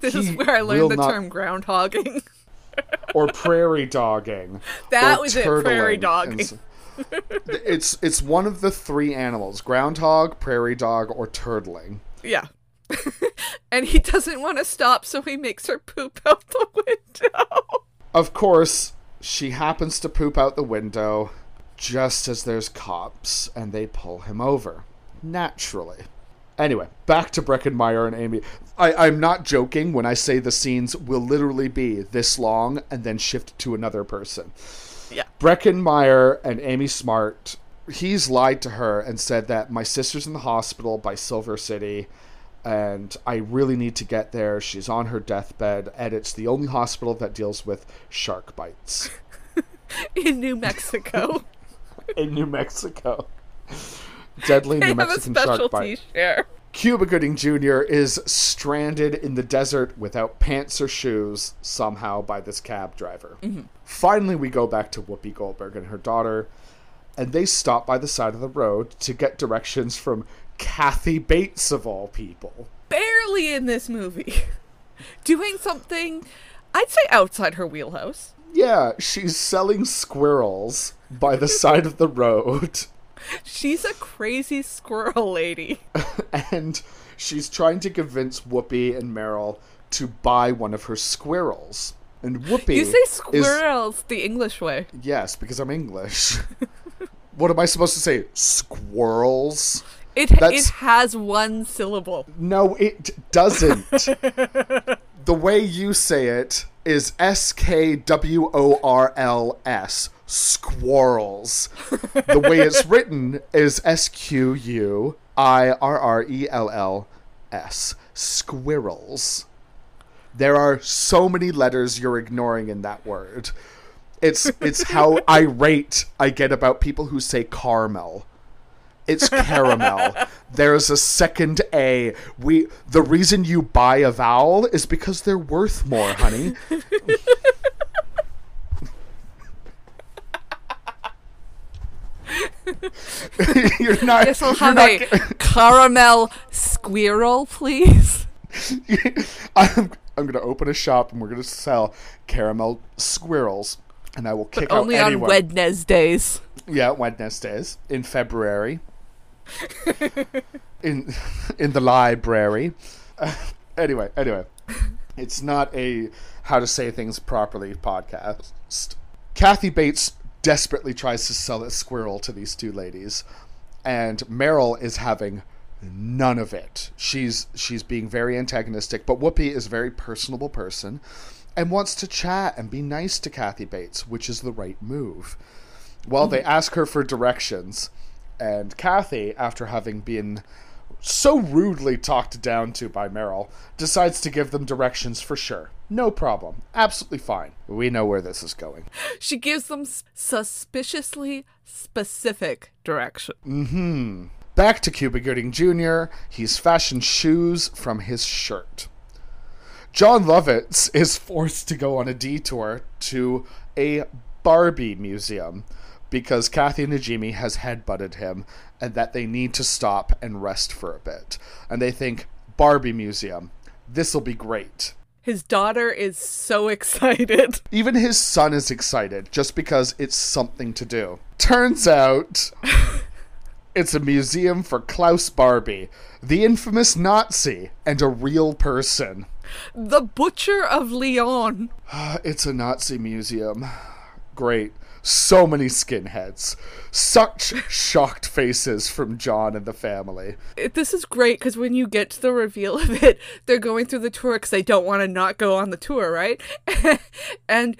This is where I learned the not- term groundhogging. or prairie dogging. (laughs) That was it, prairie dogging. And It's it's one of the three animals: groundhog, prairie dog, or turtling. Yeah. (laughs) and he doesn't want to stop, so he makes her poop out the window. Of course, she happens to poop out the window just as there's cops, and they pull him over. Naturally. Anyway, back to Breckin Meyer and Amy. I, I'm not joking when I say the scenes will literally be this long and then shift to another person. Yeah. Breckin Meyer and Amy Smart, he's lied to her and said that my sister's in the hospital by Silver City. and I really need to get there. She's on her deathbed, and it's the only hospital that deals with shark bites (laughs) In New Mexico. (laughs) (laughs) in New Mexico. Deadly New Mexican shark bite. share. Cuba Gooding Jr. is stranded in the desert without pants or shoes somehow by this cab driver. Mm-hmm. Finally, we go back to Whoopi Goldberg and her daughter, and they stop by the side of the road to get directions from Kathy Bates, of all people. Barely in this movie. (laughs) Doing something, I'd say outside her wheelhouse. Yeah, she's selling squirrels by the side of the road, She's a crazy squirrel lady. (laughs) and she's trying to convince Whoopi and Meryl to buy one of her squirrels. And Whoopi You say is squirrels the English way. Yes, because I'm English. (laughs) what am I supposed to say? Squirrels? It That's- it has one syllable. No, it doesn't. the way you say it is S K W O R L S. Squirrels. The way it's written is S Q U I R R E L L S. Squirrels. There are so many letters you're ignoring in that word. It's it's how irate I get about people who say caramel. It's caramel. There's a second A. We the reason you buy a vowel is because they're worth more, honey. (laughs) you're not. Guess I'll have a (laughs) caramel squirrel, please. (laughs) I'm, I'm gonna open a shop and we're gonna sell caramel squirrels, and I will kick out Only on anyone. Wednesdays. Yeah, Wednesdays in February. in in the library. Uh, anyway, anyway, it's not a how to say things properly podcast. Kathy Bates desperately tries to sell a squirrel to these two ladies, and Meryl is having none of it. She's she's being very antagonistic, but Whoopi is a very personable person and wants to chat and be nice to Kathy Bates, which is the right move. Well, they mm-hmm. ask her for directions, and Kathy, after having been so rudely talked down to by Meryl, decides to give them directions for sure. No problem. Absolutely fine. We know where this is going. She gives them s- suspiciously specific direction. Mm hmm. Back to Cuba Gooding Jr., he's fashioned shoes from his shirt. Jon Lovitz is forced to go on a detour to a Barbie museum because Kathy Najimy has headbutted him and that they need to stop and rest for a bit. And they think, Barbie museum, this'll be great. His daughter is so (laughs) excited. Even his son is excited just because it's something to do. Turns out (laughs) it's a museum for Klaus Barbie, the infamous Nazi and a real person. The Butcher of Lyon. (sighs) It's a Nazi museum. Great. So many skinheads. Such shocked faces from John and the family. It- This is great because when you get to the reveal of it, they're going through the tour because they don't want to not go on the tour, right? (laughs) and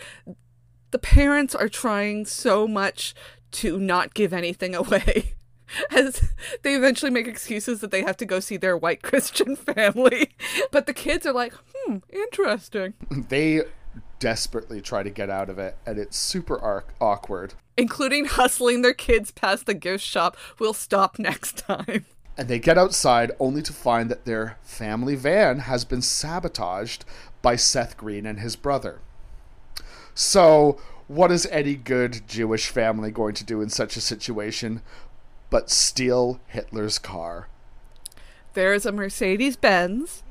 the parents are trying so much to not give anything away. (laughs) As they eventually make excuses that they have to go see their white Christian (laughs) family. But the kids are like, hmm, interesting. They desperately try to get out of it, and it's super arc- awkward. Including hustling their kids past the gift shop. We'll stop next time. and they get outside only to find that their family van has been sabotaged by Seth Green and his brother. So, what is any good Jewish family going to do in such a situation but steal Hitler's car? There's a Mercedes Benz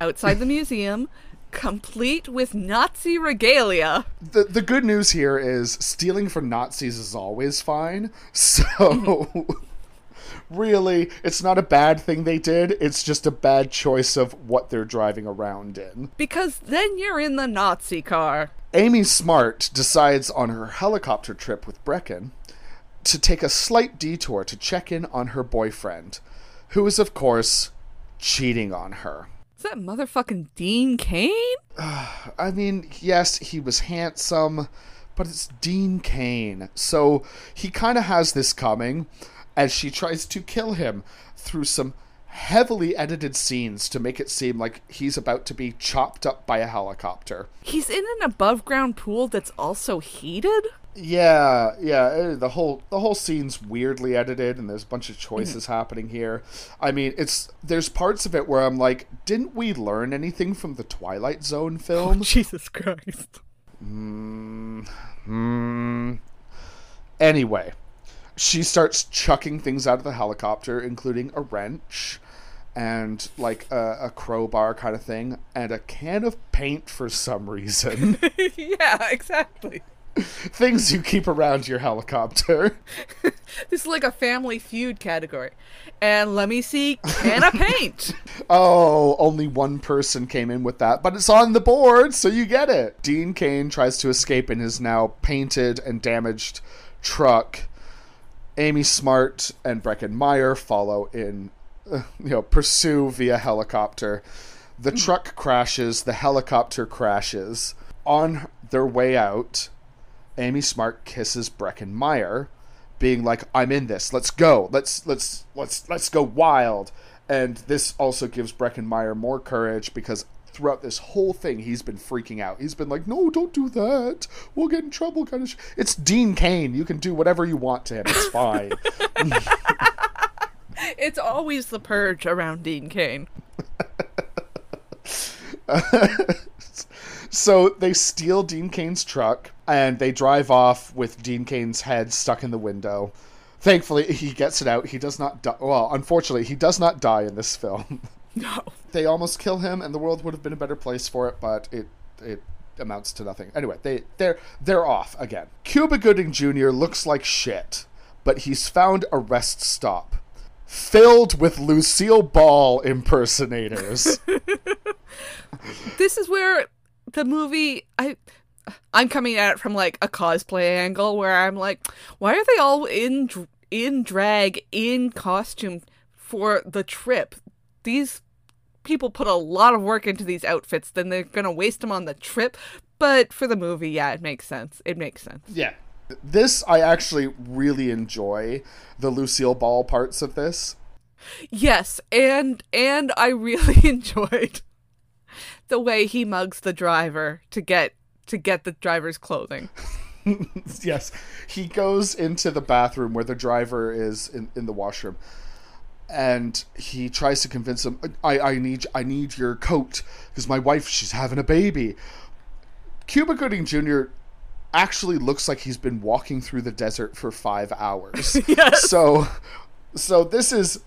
outside the museum, complete with Nazi regalia. The the good news here is stealing from Nazis is always fine. (laughs) So (laughs) really, it's not a bad thing they did. It's just a bad choice of what they're driving around in. Because then you're in the Nazi car. Amy Smart decides on her helicopter trip with Breckin to take a slight detour to check in on her boyfriend, who is, of course, cheating on her. That motherfucking Dean Cain? (sighs) I mean, yes, he was handsome, but it's Dean Cain. So he kind of has this coming as she tries to kill him through some heavily edited scenes to make it seem like he's about to be chopped up by a helicopter. He's in an above ground pool that's also heated? Yeah, yeah, eh, the whole the whole scene's weirdly edited and there's a bunch of choices happening here. I mean, it's there's parts of it where I'm like, didn't we learn anything from the Twilight Zone film? (laughs) Jesus Christ. Hmm. Anyway, she starts chucking things out of the helicopter, including a wrench and like a, a crowbar kind of thing, and a can of paint for some reason. (laughs) yeah, exactly. (laughs) things you keep around your helicopter. (laughs) This is like a family feud category. And let me see, can of paint. (laughs) Oh, only one person came in with that, but it's on the board, so you get it. Dean Cain tries to escape in his now painted and damaged truck. Amy Smart and Breckin Meyer follow in, uh, you know, pursue via helicopter. The truck crashes, the helicopter crashes. On their way out, Amy Smart kisses Breckin Meyer, being like, "I'm in this. Let's go. Let's let's let's let's go wild." And this also gives Breckin Meyer more courage because throughout this whole thing he's been freaking out. He's been like, "No, don't do that. We'll get in trouble." Kind of. Sh-. It's Dean Cain. You can do whatever you want to him. It's fine. (laughs) (laughs) It's always the purge around Dean Cain. (laughs) so they steal Dean Cain's truck and they drive off with Dean Cain's head stuck in the window. Thankfully, he gets it out. He does not die. Well, unfortunately, he does not die in this film. (laughs) No. they almost kill him, and the world would have been a better place for it, but it it amounts to nothing. Anyway, they they're they're off again. Cuba Gooding Jr. looks like shit, but he's found a rest stop filled with Lucille Ball impersonators. (laughs) This is where the movie I I'm coming at it from like a cosplay angle where I'm like, why are they all in in drag in costume for the trip? These people put a lot of work into these outfits, then they're gonna waste them on the trip. But for the movie, yeah, it makes sense. It makes sense. Yeah. This I actually really enjoy the Lucille Ball parts of this. Yes, and and I really (laughs) enjoyed the way he mugs the driver to get to get the driver's clothing. (laughs) yes. He goes into the bathroom where the driver is in, in the washroom and he tries to convince him I, I need I need your coat because my wife she's having a baby. Cuba Gooding Jr. actually looks like he's been walking through the desert for five hours. (laughs) Yes. So so this is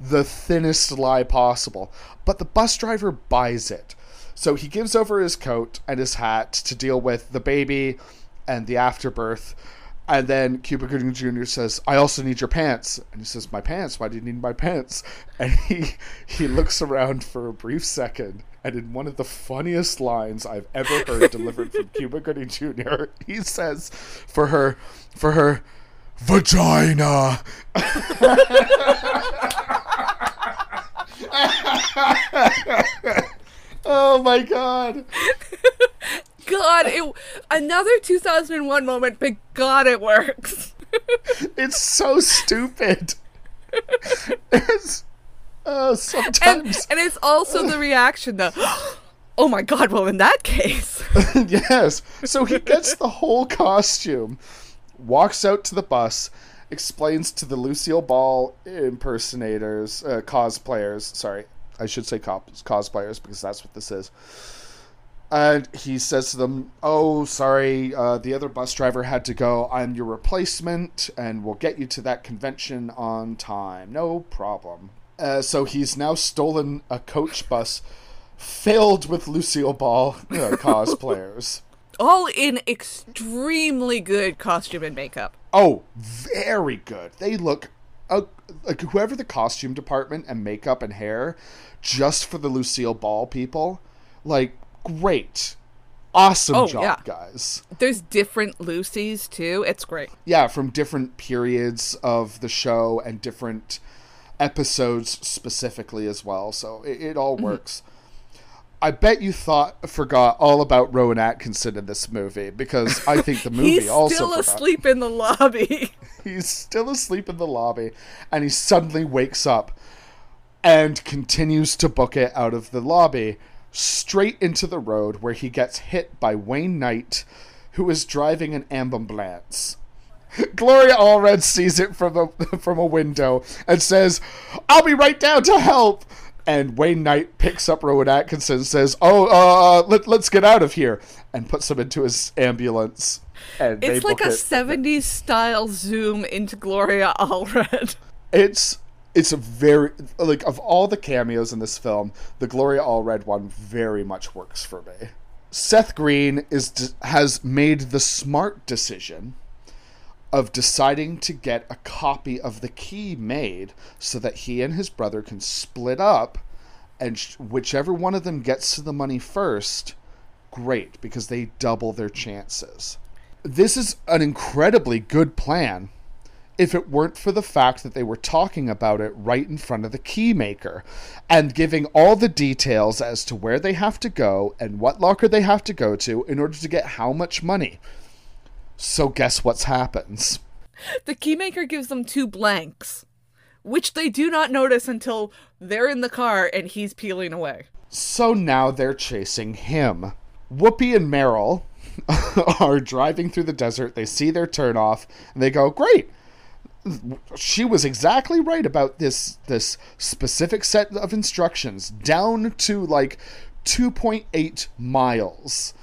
the thinnest lie possible. But the bus driver buys it. So he gives over his coat and his hat to deal with the baby and the afterbirth. And then Cuba Gooding Jr. says, I also need your pants. And he says, My pants? Why do you need my pants? And he he looks around for a brief second, and in one of the funniest lines I've ever heard delivered from Cuba Gooding Jr., (laughs) he says, For her for her vagina. (laughs) oh my god. (laughs) God, it another 2001 moment, but God, it works. (laughs) It's so stupid. It's uh, and, sometimes and it's also the reaction the (gasps) oh my god well in that case (laughs) yes. So he gets the whole costume, walks out to the bus, explains to the Lucille Ball impersonators, uh, cosplayers. Sorry, I should say cop- cosplayers because that's what this is. And he says to them, "Oh, sorry, uh, the other bus driver had to go. I'm your replacement, and we'll get you to that convention on time. No problem." Uh, so he's now stolen a coach bus filled with Lucille Ball uh, (laughs) cosplayers. all in extremely good costume and makeup Oh, very good. They look like whoever the costume department and makeup and hair, just for the Lucille Ball people, like great, awesome Oh, job, yeah. guys. there's different lucy's too it's great Yeah, from different periods of the show and different episodes specifically as well. So it, it all mm-hmm. works. I bet you thought forgot all about Rowan Atkinson in this movie because I think the (laughs) movie also. he's also still forgot. asleep in the lobby (laughs) He's still asleep in the lobby, and he suddenly wakes up and continues to book it out of the lobby straight into the road where he gets hit by Wayne Knight, who is driving an ambulance. (laughs) Gloria Allred sees it from a from a window and says, "I'll be right down to help." And Wayne Knight picks up Rowan Atkinson and says, "Oh, uh, let, let's get out of here," and puts him into his ambulance. And It's like a it. 70s style zoom into Gloria Allred. (laughs) It's it's a very like of all the cameos in this film, the Gloria Allred one very much works for me. Seth Green is has made the smart decision of deciding to get a copy of the key made so that he and his brother can split up and whichever one of them gets to the money first great because they double their chances this is an incredibly good plan if it weren't for the fact that they were talking about it right in front of the key maker and giving all the details as to where they have to go and what locker they have to go to in order to get how much money. So guess what's happens? The keymaker gives them two blanks, which they do not notice until they're in the car and he's peeling away. So now they're chasing him. Whoopi and Meryl (laughs) are driving through the desert. They see their turnoff and they go, "Great, she was exactly right about this this specific set of instructions down to like 2.8 miles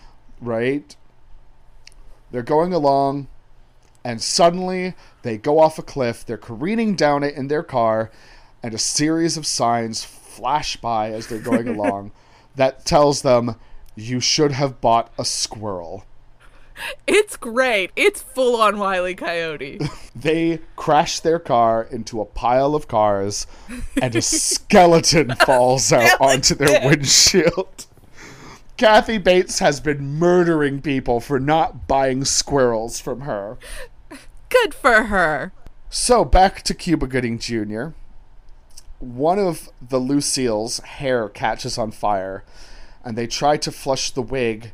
right they're going along and suddenly they go off a cliff they're careening down it in their car and a series of signs flash by as they're going (laughs) along that tells them you should have bought a squirrel It's great. It's full on Wiley Coyote. (laughs) they crash their car into a pile of cars and a skeleton (laughs) falls out onto their windshield. Kathy Bates has been murdering people for not buying squirrels from her. Good for her. So back to Cuba Gooding Jr. One of the Lucille's hair catches on fire, and they try to flush the wig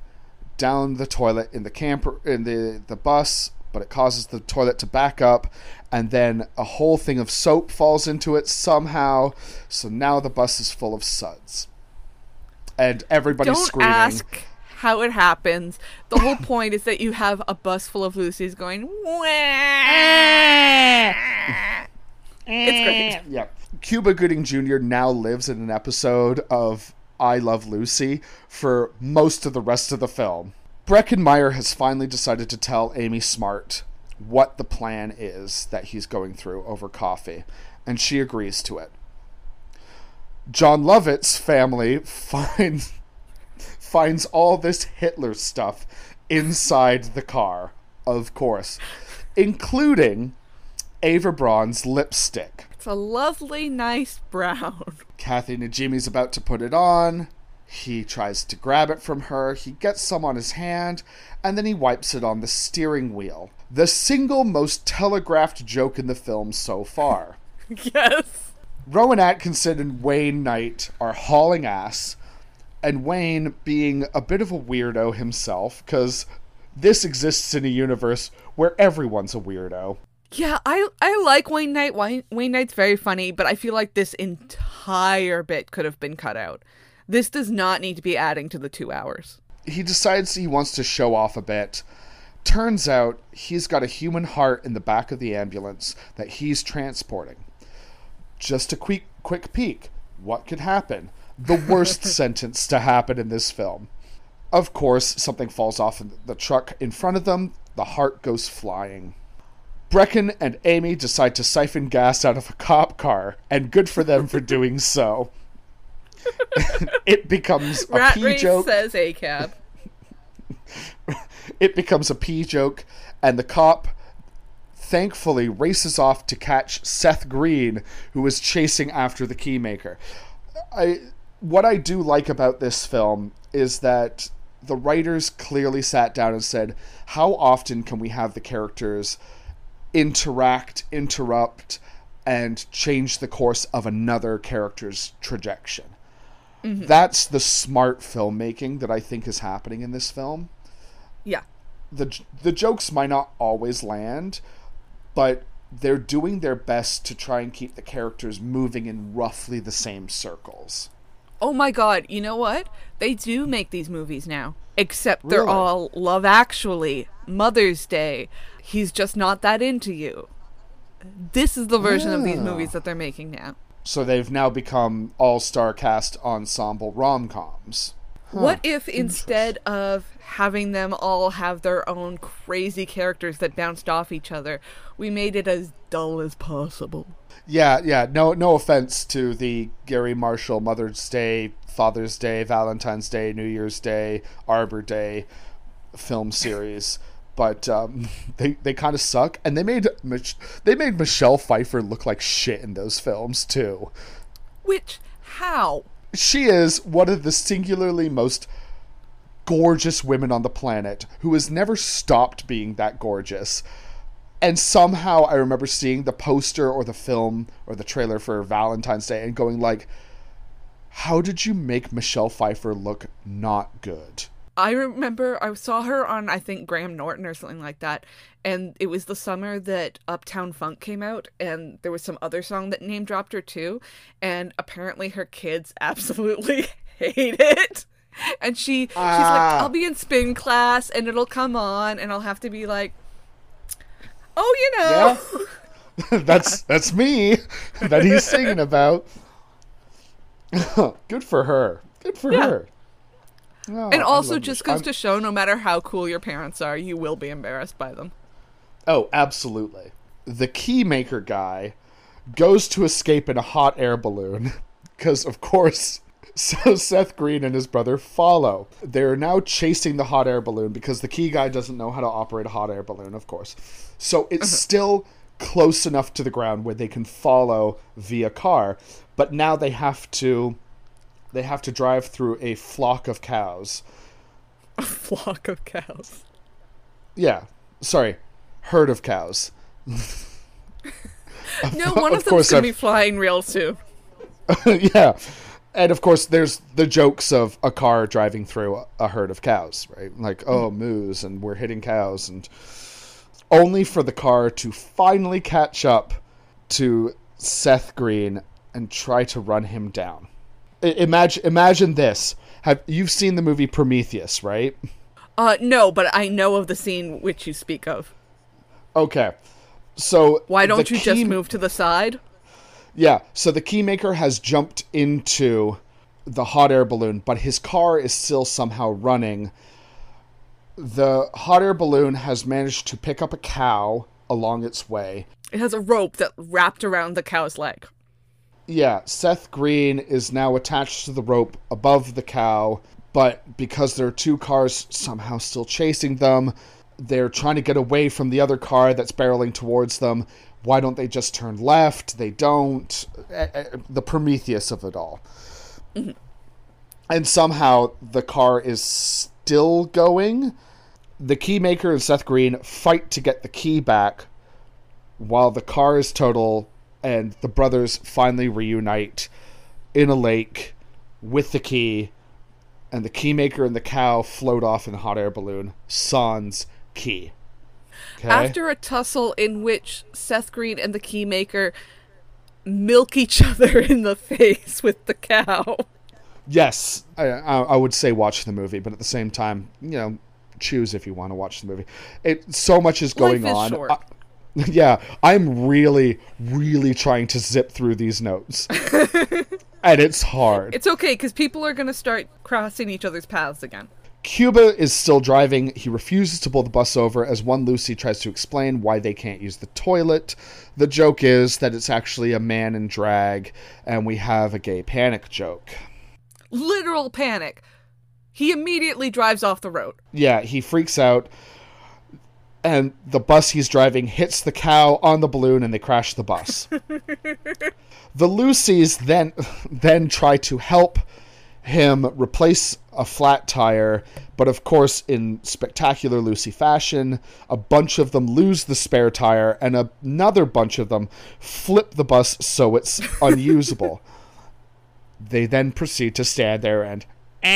down the toilet in the camper in the the bus, but it causes the toilet to back up, and then a whole thing of soap falls into it somehow. So now the bus is full of suds, and everybody's Don't screaming. ask how it happens. The whole (laughs) point is that you have a bus full of Lucy's going. (laughs) It's great. Yeah. Cuba Gooding Jr. now lives in an episode of I Love Lucy for most of the rest of the film. Breckin Meyer has finally decided to tell Amy Smart what the plan is that he's going through over coffee, and she agrees to it. Jon Lovitz's family finds finds all this Hitler stuff inside the car, of course, including Ava Braun's lipstick. It's a lovely, nice brown. (laughs) Kathy Najimy's about to put it on. He tries to grab it from her. He gets some on his hand, and then he wipes it on the steering wheel. The single most telegraphed joke in the film so far. yes. Rowan Atkinson and Wayne Knight are hauling ass, and Wayne being a bit of a weirdo himself, because this exists in a universe where everyone's a weirdo. Yeah, I I like Wayne Knight. Wayne, Wayne Knight's very funny, but I feel like this entire bit could have been cut out. This does not need to be adding to the two hours. he decides he wants to show off a bit. Turns out he's got a human heart in the back of the ambulance that he's transporting. Just a quick quick peek. What could happen? The worst (laughs) sentence to happen in this film. Of course, something falls off the truck in front of them. The heart goes flying. Breckin and Amy decide to siphon gas out of a cop car, and good for them for doing so. it becomes a Rat pee Race joke says a cab. (laughs) it becomes a pee joke, and the cop thankfully races off to catch Seth Green, who is chasing after the keymaker. I what I do like about this film is that the writers clearly sat down and said, how often can we have the characters interact, interrupt, and change the course of another character's trajectory? Mm-hmm. That's the smart filmmaking that I think is happening in this film Yeah. the the jokes might not always land, but they're doing their best to try and keep the characters moving in roughly the same circles. Oh my god, you know what? They do make these movies now. Except they're Really? all Love Actually, Mother's Day. He's just not that into you. This is the version of these movies that they're making now. So they've now become all-star cast ensemble rom-coms. What if instead of having them all have their own crazy characters that bounced off each other, we made it as dull as possible? Yeah, yeah. No, no offense to the Garry Marshall Mother's Day, Father's Day, Valentine's Day, New Year's Day, Arbor Day film series, but um, (laughs) they they kind of suck. And they made Mich- they made Michelle Pfeiffer look like shit in those films too. Which, how? She is one of the singularly most gorgeous women on the planet who has never stopped being that gorgeous. And somehow I remember seeing the poster or the film or the trailer for Valentine's Day and going like, how did you make Michelle Pfeiffer look not good? I remember I saw her on I think Graham Norton or something like that, and it was the summer that Uptown Funk came out, and there was some other song that name dropped her too, and apparently her kids (laughs) absolutely (laughs) hate it. And she she's Ah. like, I'll be in spin class and it'll come on and I'll have to be like Oh, you know. (laughs) (laughs) that's that's me (laughs) that he's singing about. Good for her. Good for Yeah. her. Oh, And also just goes to show no matter how cool your parents are, you will be embarrassed by them. Oh, absolutely. The keymaker guy goes to escape in a hot air balloon because, of course, so (laughs) Seth Green and his brother follow. They're now chasing the hot air balloon because the key guy doesn't know how to operate a hot air balloon, of course. So it's uh-huh. still close enough to the ground where they can follow via car, but now they have to they have to drive through a flock of cows. (laughs) A flock of cows. Yeah, sorry, herd of cows. (laughs) No, one of, Of them's gonna I've- be flying real soon. yeah. And of course, there's the jokes of a car driving through a, herd of cows, right? Like, oh, moose, and we're hitting cows, and only for the car to finally catch up to Seth Green and try to run him down. I- imagine, imagine this. Have you've seen the movie Prometheus, right? Uh, no, but I know of the scene which you speak of. Okay. So Why don't you just move to the side? Yeah, so the keymaker has jumped into the hot air balloon, but his car is still somehow running. The hot air balloon has managed to pick up a cow along its way. It has a rope that wrapped around the cow's leg. Yeah, Seth Green is now attached to the rope above the cow, but because there are two cars somehow still chasing them, they're trying to get away from the other car that's barreling towards them. Why don't they just turn left? They don't. The Prometheus of it all. Mm-hmm. And somehow the car is still going. The keymaker and Seth Green fight to get the key back while the car is total and the brothers finally reunite in a lake with the key and the keymaker and the cow float off in a hot air balloon sans key okay After a tussle in which Seth Green and the Keymaker milk each (laughs) other in the face with the cow. yes I, I, I would say watch the movie but at the same time you know choose if you want to watch the movie it so much is going Life is on short. I- (laughs) yeah i'm really really trying to zip through these notes (laughs) and it's hard It's okay because people are going to start crossing each other's paths again. Cuba is still driving. He refuses to pull the bus over as one Lucy tries to explain why they can't use the toilet. The joke is that it's actually a man in drag, and we have a gay panic joke. Literal panic. He immediately drives off the road. Yeah, he freaks out, and the bus he's driving hits the cow on the balloon, and they crash the bus. (laughs) the Lucys then then try to help him replace a flat tire, but of course, in spectacular Lucy fashion, a bunch of them lose the spare tire, and another bunch of them flip the bus so it's (laughs) unusable. they then proceed to stand there and "Ah!"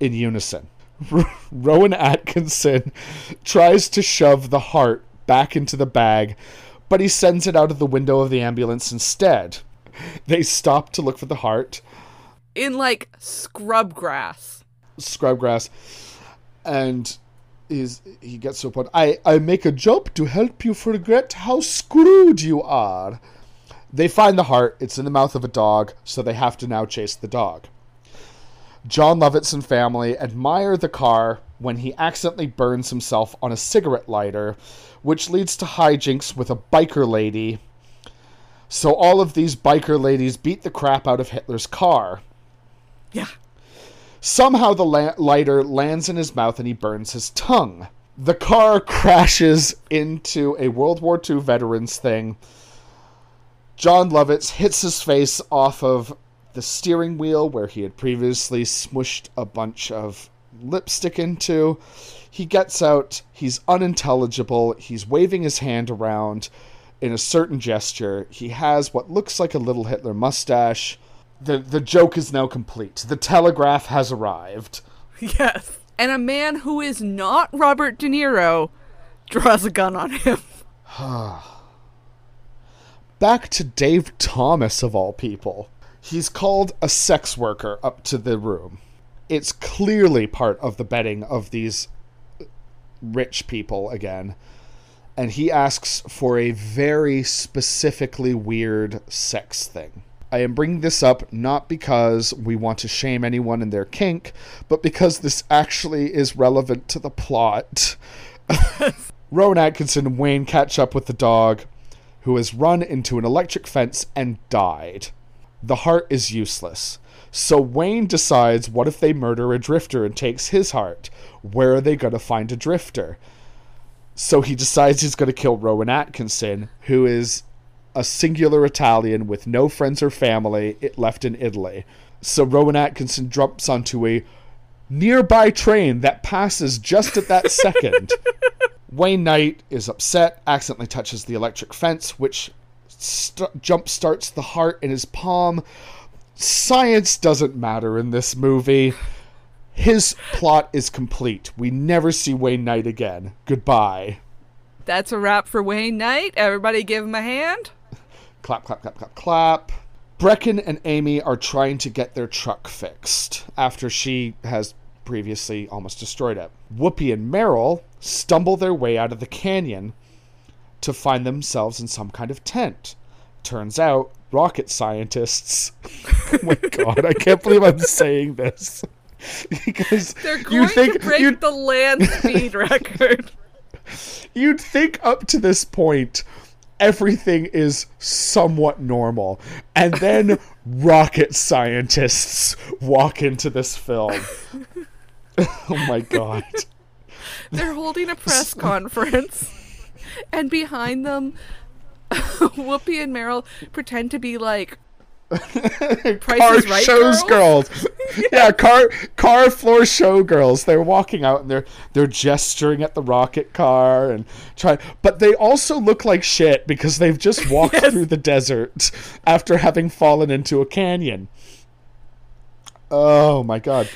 in unison. (laughs) Rowan Atkinson tries to shove the heart back into the bag, but he sends it out of the window of the ambulance instead. (laughs) They stop to look for the heart, In like scrub grass. scrub grass, and is he gets to a point. I I make a job to help you forget how screwed you are. They find the heart. It's in the mouth of a dog, so they have to now chase the dog. Jon Lovitz and family admire the car when he accidentally burns himself on a cigarette lighter, which leads to hijinks with a biker lady. So all of these biker ladies beat the crap out of Hitler's car. Yeah. Somehow the la- lighter lands in his mouth and he burns his tongue. The car (laughs) crashes into a World War II veterans thing. Jon Lovitz hits his face off of the steering wheel where he had previously smushed a bunch of lipstick into. He gets out, he's unintelligible, he's waving his hand around in a certain gesture. He has what looks like a little Hitler mustache. The the joke is now complete. The telegraph has arrived. (laughs) Yes. And a man who is not Robert De Niro draws a gun on him. (laughs) (sighs) Back to Dave Thomas of all people. He's called a sex worker up to the room. It's clearly part of the betting of these rich people again. And he asks for a very specifically weird sex thing. I am bringing this up not because we want to shame anyone in their kink, but because this actually is relevant to the plot. (laughs) Rowan Atkinson and Wayne catch up with the dog, who has run into an electric fence and died. The heart is useless. So Wayne decides what if they murder a drifter and takes his heart? Where are they going to find a drifter? So he decides he's going to kill Rowan Atkinson, who is a singular Italian with no friends or family left in Italy. So Rowan Atkinson jumps onto a nearby train that passes just at that (laughs) second. Wayne Knight is upset, accidentally touches the electric fence, which st- jump starts the heart in his palm. Science doesn't matter in this movie. His plot is complete. We never see Wayne Knight again. Goodbye. That's a wrap for Wayne Knight. Everybody give him a hand. Clap, clap, clap, clap, clap. Breckin and Amy are trying to get their truck fixed after she has previously almost destroyed it. Whoopi and Meryl stumble their way out of the canyon to find themselves in some kind of tent. Turns out, rocket scientists. (laughs) oh my god, I can't believe I'm saying this. (laughs) because They're you going think to break you'd, the land speed (laughs) record. you'd think up to this point everything is somewhat normal. And then (laughs) rocket scientists walk into this film. Oh my god. They're holding a press conference, and behind them, Whoopi and Meryl pretend to be like car Right shows girls? girls, (laughs) yeah car car floor show girls they're walking out and they're they're gesturing at the rocket car and try but they also look like shit because they've just (laughs) walked through the desert after having fallen into a canyon oh my god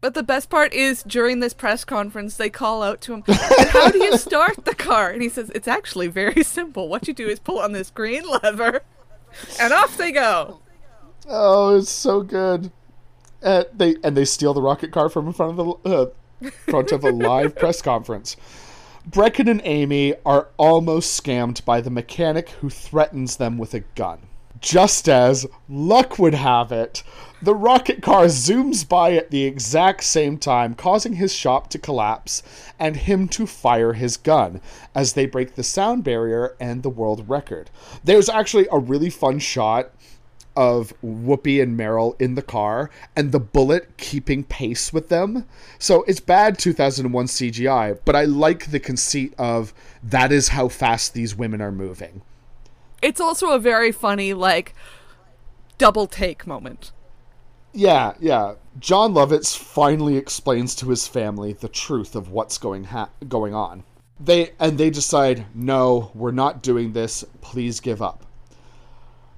But the best part is during this press conference, they call out to him, How do you (laughs) start the car? And he says, It's actually very simple. What you do is pull on this green lever, and off they go. Oh, it's so good. Uh, they and they steal the rocket car from in front of the uh, front of a live press (laughs) conference. Breckin and Amy are almost scammed by the mechanic who threatens them with a gun. Just as luck would have it, the rocket car zooms by at the exact same time, causing his shop to collapse and him to fire his gun as they break the sound barrier and the world record. There's actually a really fun shot of Whoopi and Meryl in the car and the bullet keeping pace with them. So it's bad 2001 CGI, but I like the conceit of that is how fast these women are moving. It's also a very funny, like, double take moment. Yeah, yeah. Jon Lovitz finally explains to his family the truth of what's going ha- going on. They and they decide, "No, we're not doing this. Please give up."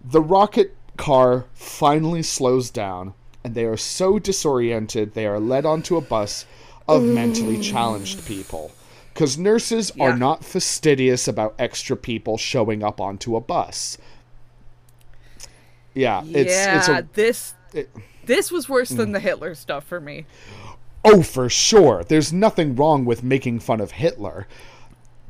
The rocket car finally slows down, and they are so disoriented they are led onto a bus of mentally challenged people. Because nurses Yeah. are not fastidious about extra people showing up onto a bus. Yeah, it's yeah, it's a this it- this was worse than mm. the Hitler stuff for me. oh for sure. There's nothing wrong with making fun of Hitler.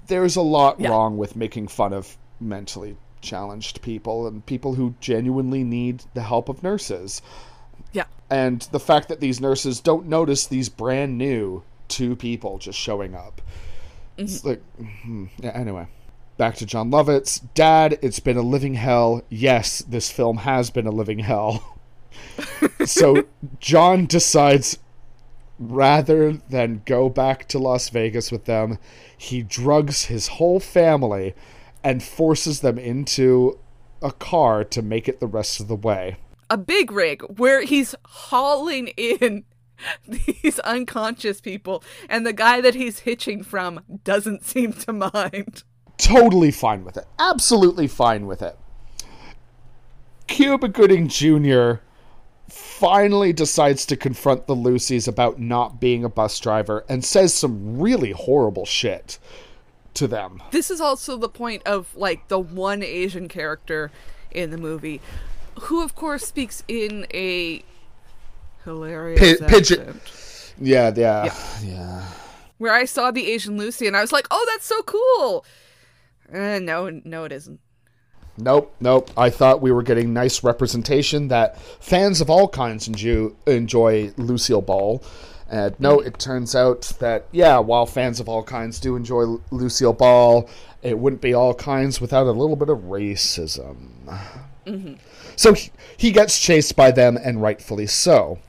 There's a lot Yeah. wrong with making fun of mentally challenged people and people who genuinely need the help of nurses. Yeah. and the fact that these nurses don't notice these brand new two people just showing up. It's like, hmm, yeah, anyway. Back to Jon Lovitz. Dad, it's been a living hell. Yes, this film has been a living hell. (laughs) so Jon decides rather than go back to Las Vegas with them, he drugs his whole family and forces them into a car to make it the rest of the way. A big rig where he's hauling in (laughs) these unconscious people and the guy that he's hitching from doesn't (laughs) seem to mind. totally fine with it. Absolutely fine with it. Cuba Gooding Jr. finally decides to confront the Lucys about not being a bus driver and says some really horrible shit to them. This is also the point of like the one Asian character in the movie who of course speaks in a hilarious Pi- pidgin- accent. Yeah, yeah, yeah. where I saw the Asian Lucy and I was like, "Oh, that's so cool." Uh, no, no, it isn't. Nope, nope. I thought we were getting nice representation that fans of all kinds enjoy, enjoy Lucille Ball. And no, it turns out that, yeah, while fans of all kinds do enjoy Lu- Lucille Ball, it wouldn't be all kinds without a little bit of racism. Mm-hmm. So he, he gets chased by them, and rightfully so.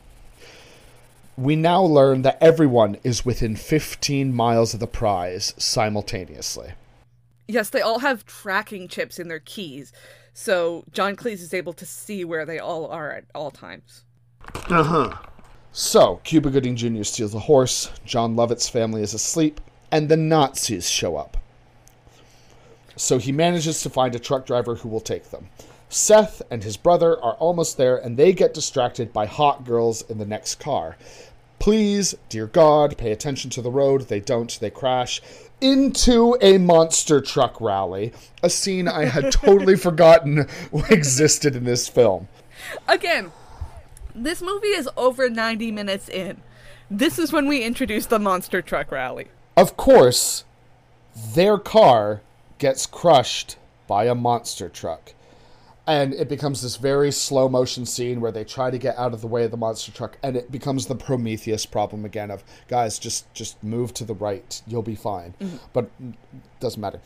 We now learn that everyone is within 15 miles of the prize simultaneously. Yes, they all have tracking chips in their keys, so John Cleese is able to see where they all are at all times. Uh-huh. So, Cuba Gooding Jr. steals a horse, Jon Lovitz's family is asleep, and the Nazis show up. So he manages to find a truck driver who will take them. Seth and his brother are almost there, and they get distracted by hot girls in the next car. Please, dear God, pay attention to the road. They don't, they crash into a monster truck rally, a scene I had (laughs) totally forgotten (laughs) existed in this film. Again, this movie is over 90 minutes in. This is when we introduce the monster truck rally. Of course, their car gets crushed by a monster truck. And it becomes this very slow motion scene where they try to get out of the way of the monster truck and it becomes the Prometheus problem again of guys just just move to the right, you'll be fine. But mm, doesn't matter.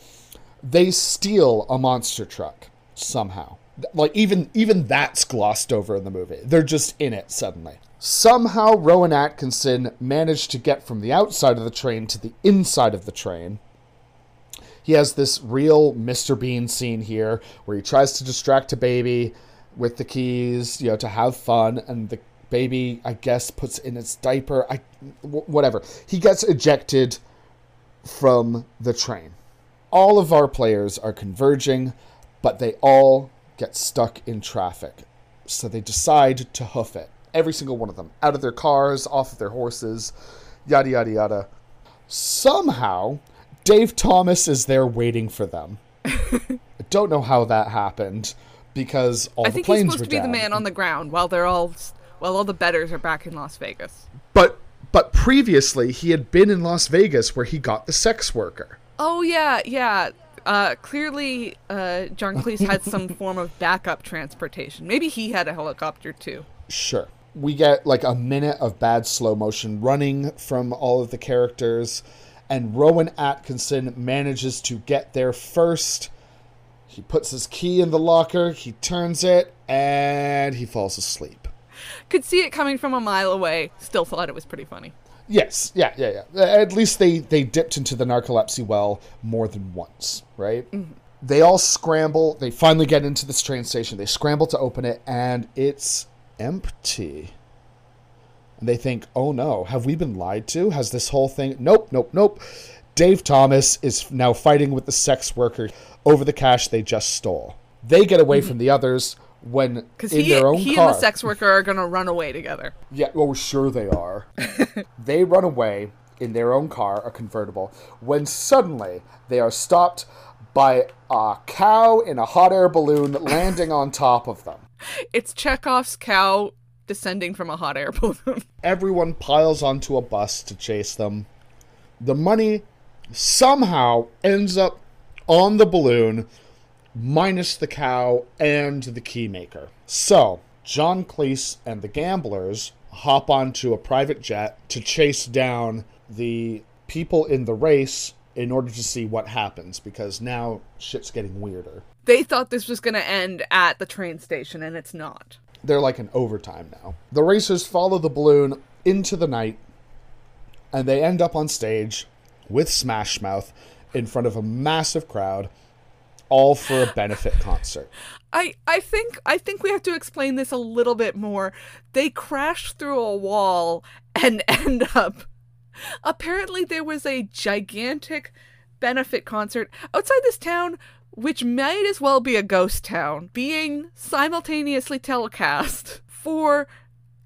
They steal a monster truck somehow. Like even even that's glossed over in the movie. They're just in it suddenly. Somehow Rowan Atkinson managed to get from the outside of the train to the inside of the train. He has this real Mr. Bean scene here where he tries to distract a baby with the keys, you know, to have fun, and the baby, I guess, puts in its diaper. I, whatever. He gets ejected from the train. All of our players are converging, but they all get stuck in traffic. So they decide to hoof it. Every single one of them. Out of their cars, off of their horses, yada, yada, yada. Somehow, Dave Thomas is there waiting for them. (laughs) I don't know how that happened because all I the think he's supposed were to be the man on the ground while they're all while all the betters are back in Las Vegas. But but previously he had been in Las Vegas where he got the sex worker. Oh yeah, yeah. Uh, clearly, uh, John Cleese had some (laughs) form of backup transportation. Maybe he had a helicopter too. Sure. We get like a minute of bad slow motion running from all of the characters, and Rowan Atkinson manages to get there first. He puts his key in the locker, he turns it, and he falls asleep. Could see it coming from a mile away. Still thought it was pretty funny. Yes, yeah, yeah, yeah. At least they they dipped into the narcolepsy well more than once, right? Mm-hmm. They all scramble. They finally get into this train station. They scramble to open it, and it's empty. And they think, "Oh no, have we been lied to? Has this whole thing?" Nope, nope, nope. Dave Thomas is now fighting with the sex worker over the cash they just stole. They get away mm-hmm. from the others when in he, their own car, he car. and the sex worker are gonna run away together. Yeah, well, sure they are. (laughs) they run away. in their own car, a convertible, when suddenly they are stopped by a cow in a hot air balloon landing on top of them. (laughs) It's Chekhov's cow descending from a hot air balloon. (laughs) Everyone piles onto a bus to chase them. The money somehow ends up on the balloon, minus the cow and the keymaker. So, John Cleese and the gamblers hop onto a private jet to chase down the people in the race in order to see what happens because now shit's getting weirder. They thought this was going to end at the train station, and it's not. They're like in overtime now. The racers follow the balloon into the night and they end up on stage with Smash Mouth in front of a massive crowd, all for a benefit concert. I, I think I think we have to explain this a little bit more. They crash through a wall and (laughs) end up apparently there was a gigantic benefit concert outside this town which might as well be a ghost town being simultaneously telecast for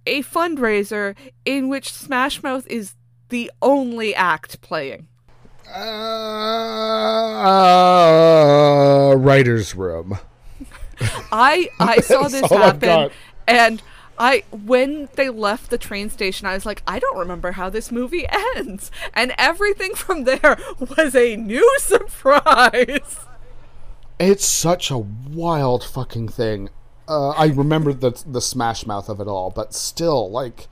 a fundraiser in which Smash Mouth is the only act playing. Uh, writer's room. I I (laughs) saw this happen and I when they left the train station I was like I don't remember how this movie (laughs) ends and everything from there was a new (laughs) surprise. It's such a wild fucking thing. Uh, I remember the the smash mouth of it all, but still, like,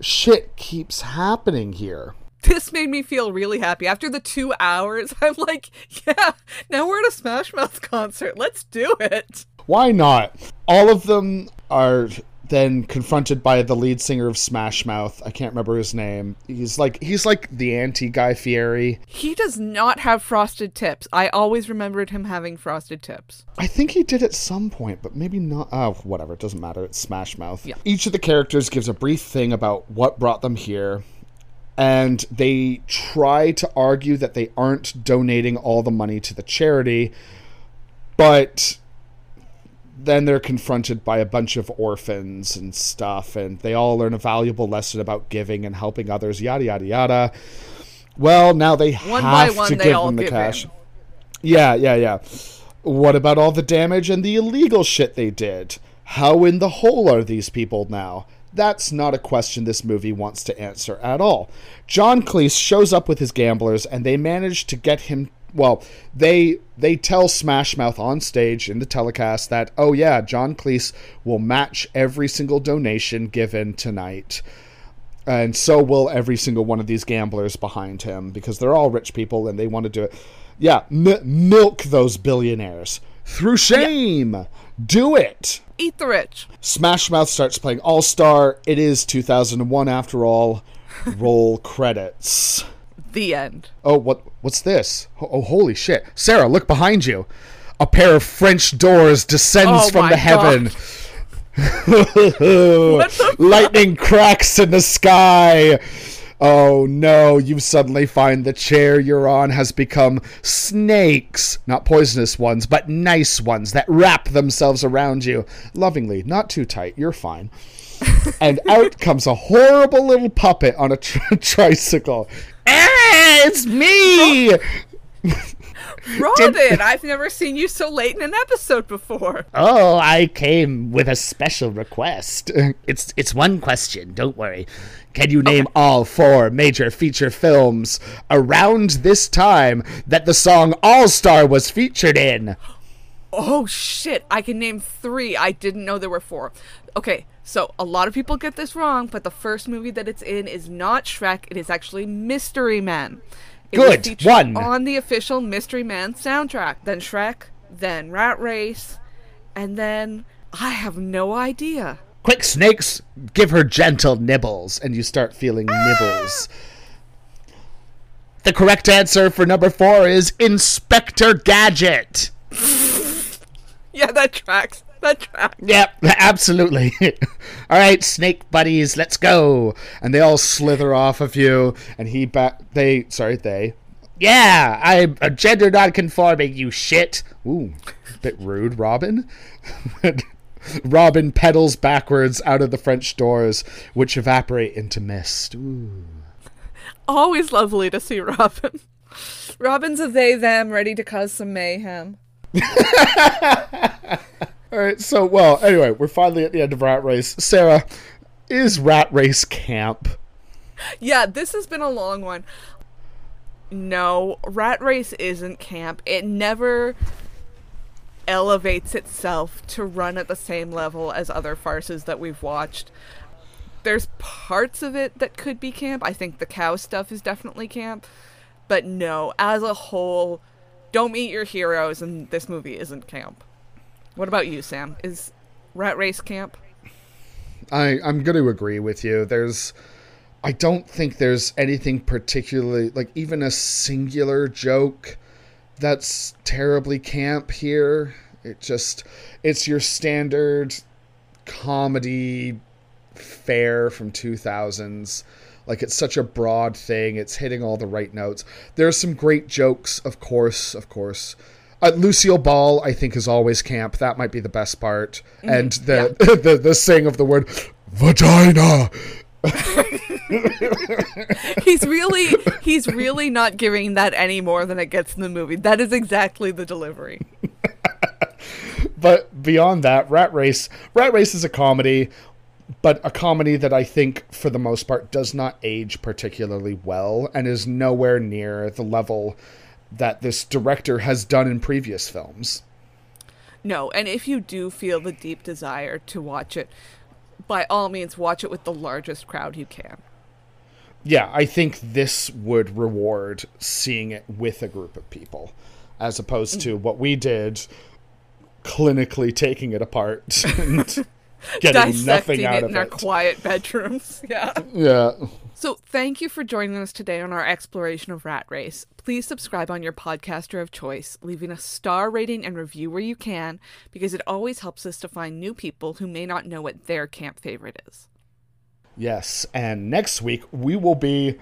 shit keeps happening here. This made me feel really happy. After the 2 hours (laughs) I'm like yeah, now we're at a Smash Mouth concert. Let's do it. Why not? All of them are then confronted by the lead singer of Smash Mouth. I can't remember his name. He's like he's like the anti Guy Fieri. He does not have frosted tips. I always remembered him having frosted tips. I think he did at some point, but maybe not. Oh, whatever. It doesn't matter. It's Smash Mouth. Yeah. Each of the characters gives a brief thing about what brought them here, and they try to argue that they aren't donating all the money to the charity, but then they're confronted by a bunch of orphans and stuff, and they all learn a valuable lesson about giving and helping others, yada, yada, yada. Well, now they One by have one, to they give all them the give cash. Yeah, yeah, yeah. What about all the damage and the illegal shit they did? How in the hole are these people now? That's not a question this movie wants to answer at all. John Cleese shows up with his gamblers and they manage to get him well, they they tell Smash Mouth on stage in the telecast that, oh yeah, John Cleese will match every single donation given tonight. And so will every single one of these gamblers behind him because they're all rich people and they want to do it. Yeah, m- milk those billionaires through shame. Do it. Eat the rich. Smash Mouth starts playing All Star. It is 2001 after all. Roll credits. The end. Oh, what? What's this? Oh, holy shit! Sarah, look behind you. A pair of French doors descends Oh from the heaven. the (laughs) Lightning cracks in the sky. Oh no, you suddenly find the chair you're on has become snakes. Not poisonous ones, but nice ones that wrap themselves around you. Lovingly, not too tight, you're fine. and out (laughs) comes a horrible little puppet on a tri- (laughs) tricycle. Ah, it's me! Robin, (laughs) I've never seen you so late in an episode before. Oh, I came with a special request. It's it's one question, don't worry. Can you name all four major feature films around this time that the song All Star was featured in? Oh shit, I can name three. I didn't know there were four. Okay, so a lot of people get this wrong, but the first movie that it's in is not Shrek. It is actually Mystery Man. It Good, one. On the official Mystery Man soundtrack. Then Shrek, then Rat Race, and then I have no idea. Quick, snakes, give her gentle nibbles. And you start feeling ah! nibbles. The correct answer for number four is Inspector Gadget. (laughs) Yeah, that tracks. That tracks. Yep, absolutely. (laughs) all right, snake buddies, let's go. And they all slither off of you, and he back. They, sorry, they. Yeah, I'm a gender non-conforming. You shit. Ooh, bit rude, Robin. (laughs) Robin pedals backwards out of the French doors, which evaporate into mist. Ooh. always lovely to see Robin. Robin's a they them ready to cause some mayhem. (laughs) All right, so well, anyway, we're finally at the end of Rat Race. Sarah, is Rat Race camp? Yeah, this has been a long one. No, Rat Race isn't camp. It never elevates itself to run at the same level as other farces that we've watched. There's parts of it that could be camp. I think the cow stuff is definitely camp. But no, as a whole, don't meet your heroes, and this movie isn't camp. What about you, Sam? Is Rat Race camp? I I'm going to agree with you. There's I don't think there's anything particularly like even a singular joke that's terribly camp here. It just it's your standard comedy fare from 2000s. Like it's such a broad thing. It's hitting all the right notes. There's some great jokes, of course, of course. Uh, Lucille Ball, I think, is always camp. That might be the best part. And the, (laughs) the the saying of the word vagina. (laughs) he's really he's really not giving that any more than it gets in the movie. That is exactly the delivery. (laughs) But beyond that, Rat Race, Rat Race is a comedy, but a comedy that I think, for the most part, does not age particularly well and is nowhere near the level that this director has done in previous films. No, and if you do feel the deep desire to watch it, by all means watch it with the largest crowd you can. Yeah, I think this would reward seeing it with a group of people, as opposed to what we did, clinically taking it apart (laughs) and (laughs) getting nothing out of it of in our quiet bedrooms. (laughs) Yeah. Yeah. So, thank you for joining us today on our exploration of Rat Race. Please subscribe on your podcaster of choice, leaving a star rating and review where you can, because it always helps us to find new people who may not know what their camp favorite is. Yes, and next week we will be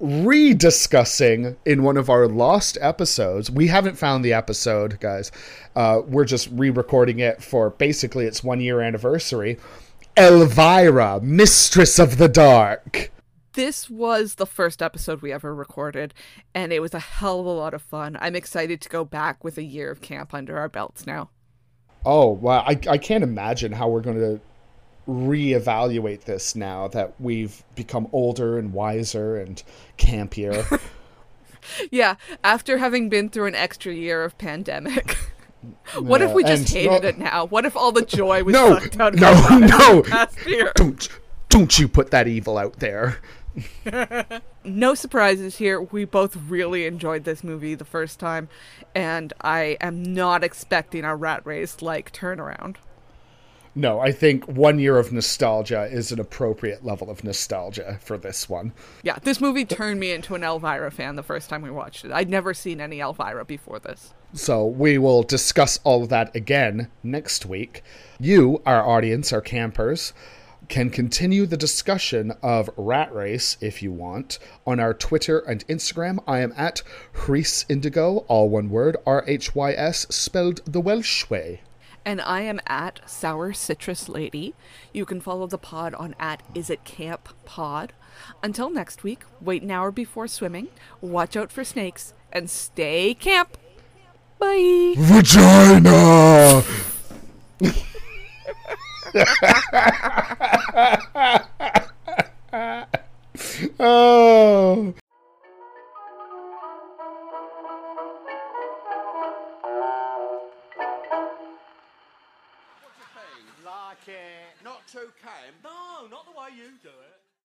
rediscussing in one of our lost episodes. We haven't found the episode, guys. Uh, we're just re-recording it for basically its one year anniversary. Elvira, Mistress of the Dark. This was the first episode we ever recorded, and it was a hell of a lot of fun. I'm excited to go back with a year of camp under our belts now. Oh wow, I I can't imagine how we're going to reevaluate this now that we've become older and wiser and campier. (laughs) Yeah, after having been through an extra year of pandemic. (laughs) what if we just hated it now? What if all the joy was No, sucked out of no, no. past year? (laughs) don't don't you put that evil out there. No surprises here. We both really enjoyed this movie the first time, and I am not expecting a rat race like turnaround. No, I think one year of nostalgia is an appropriate level of nostalgia for this one. Yeah, this movie turned me into an Elvira fan the first time we watched it. I'd never seen any Elvira before this. So we will discuss all of that again next week. You, our audience, our campers, can continue the discussion of Rat Race if you want on our Twitter and Instagram. I am at Rhys Indigo, all one word, R H Y S, spelled the Welsh way. And I am at Sour Citrus Lady. You can follow the pod on at Is It Camp Pod. Until next week, wait an hour before swimming, watch out for snakes, and stay camp. Bye. Vagina! oh. Like it, not too camp. No, not the way you do it.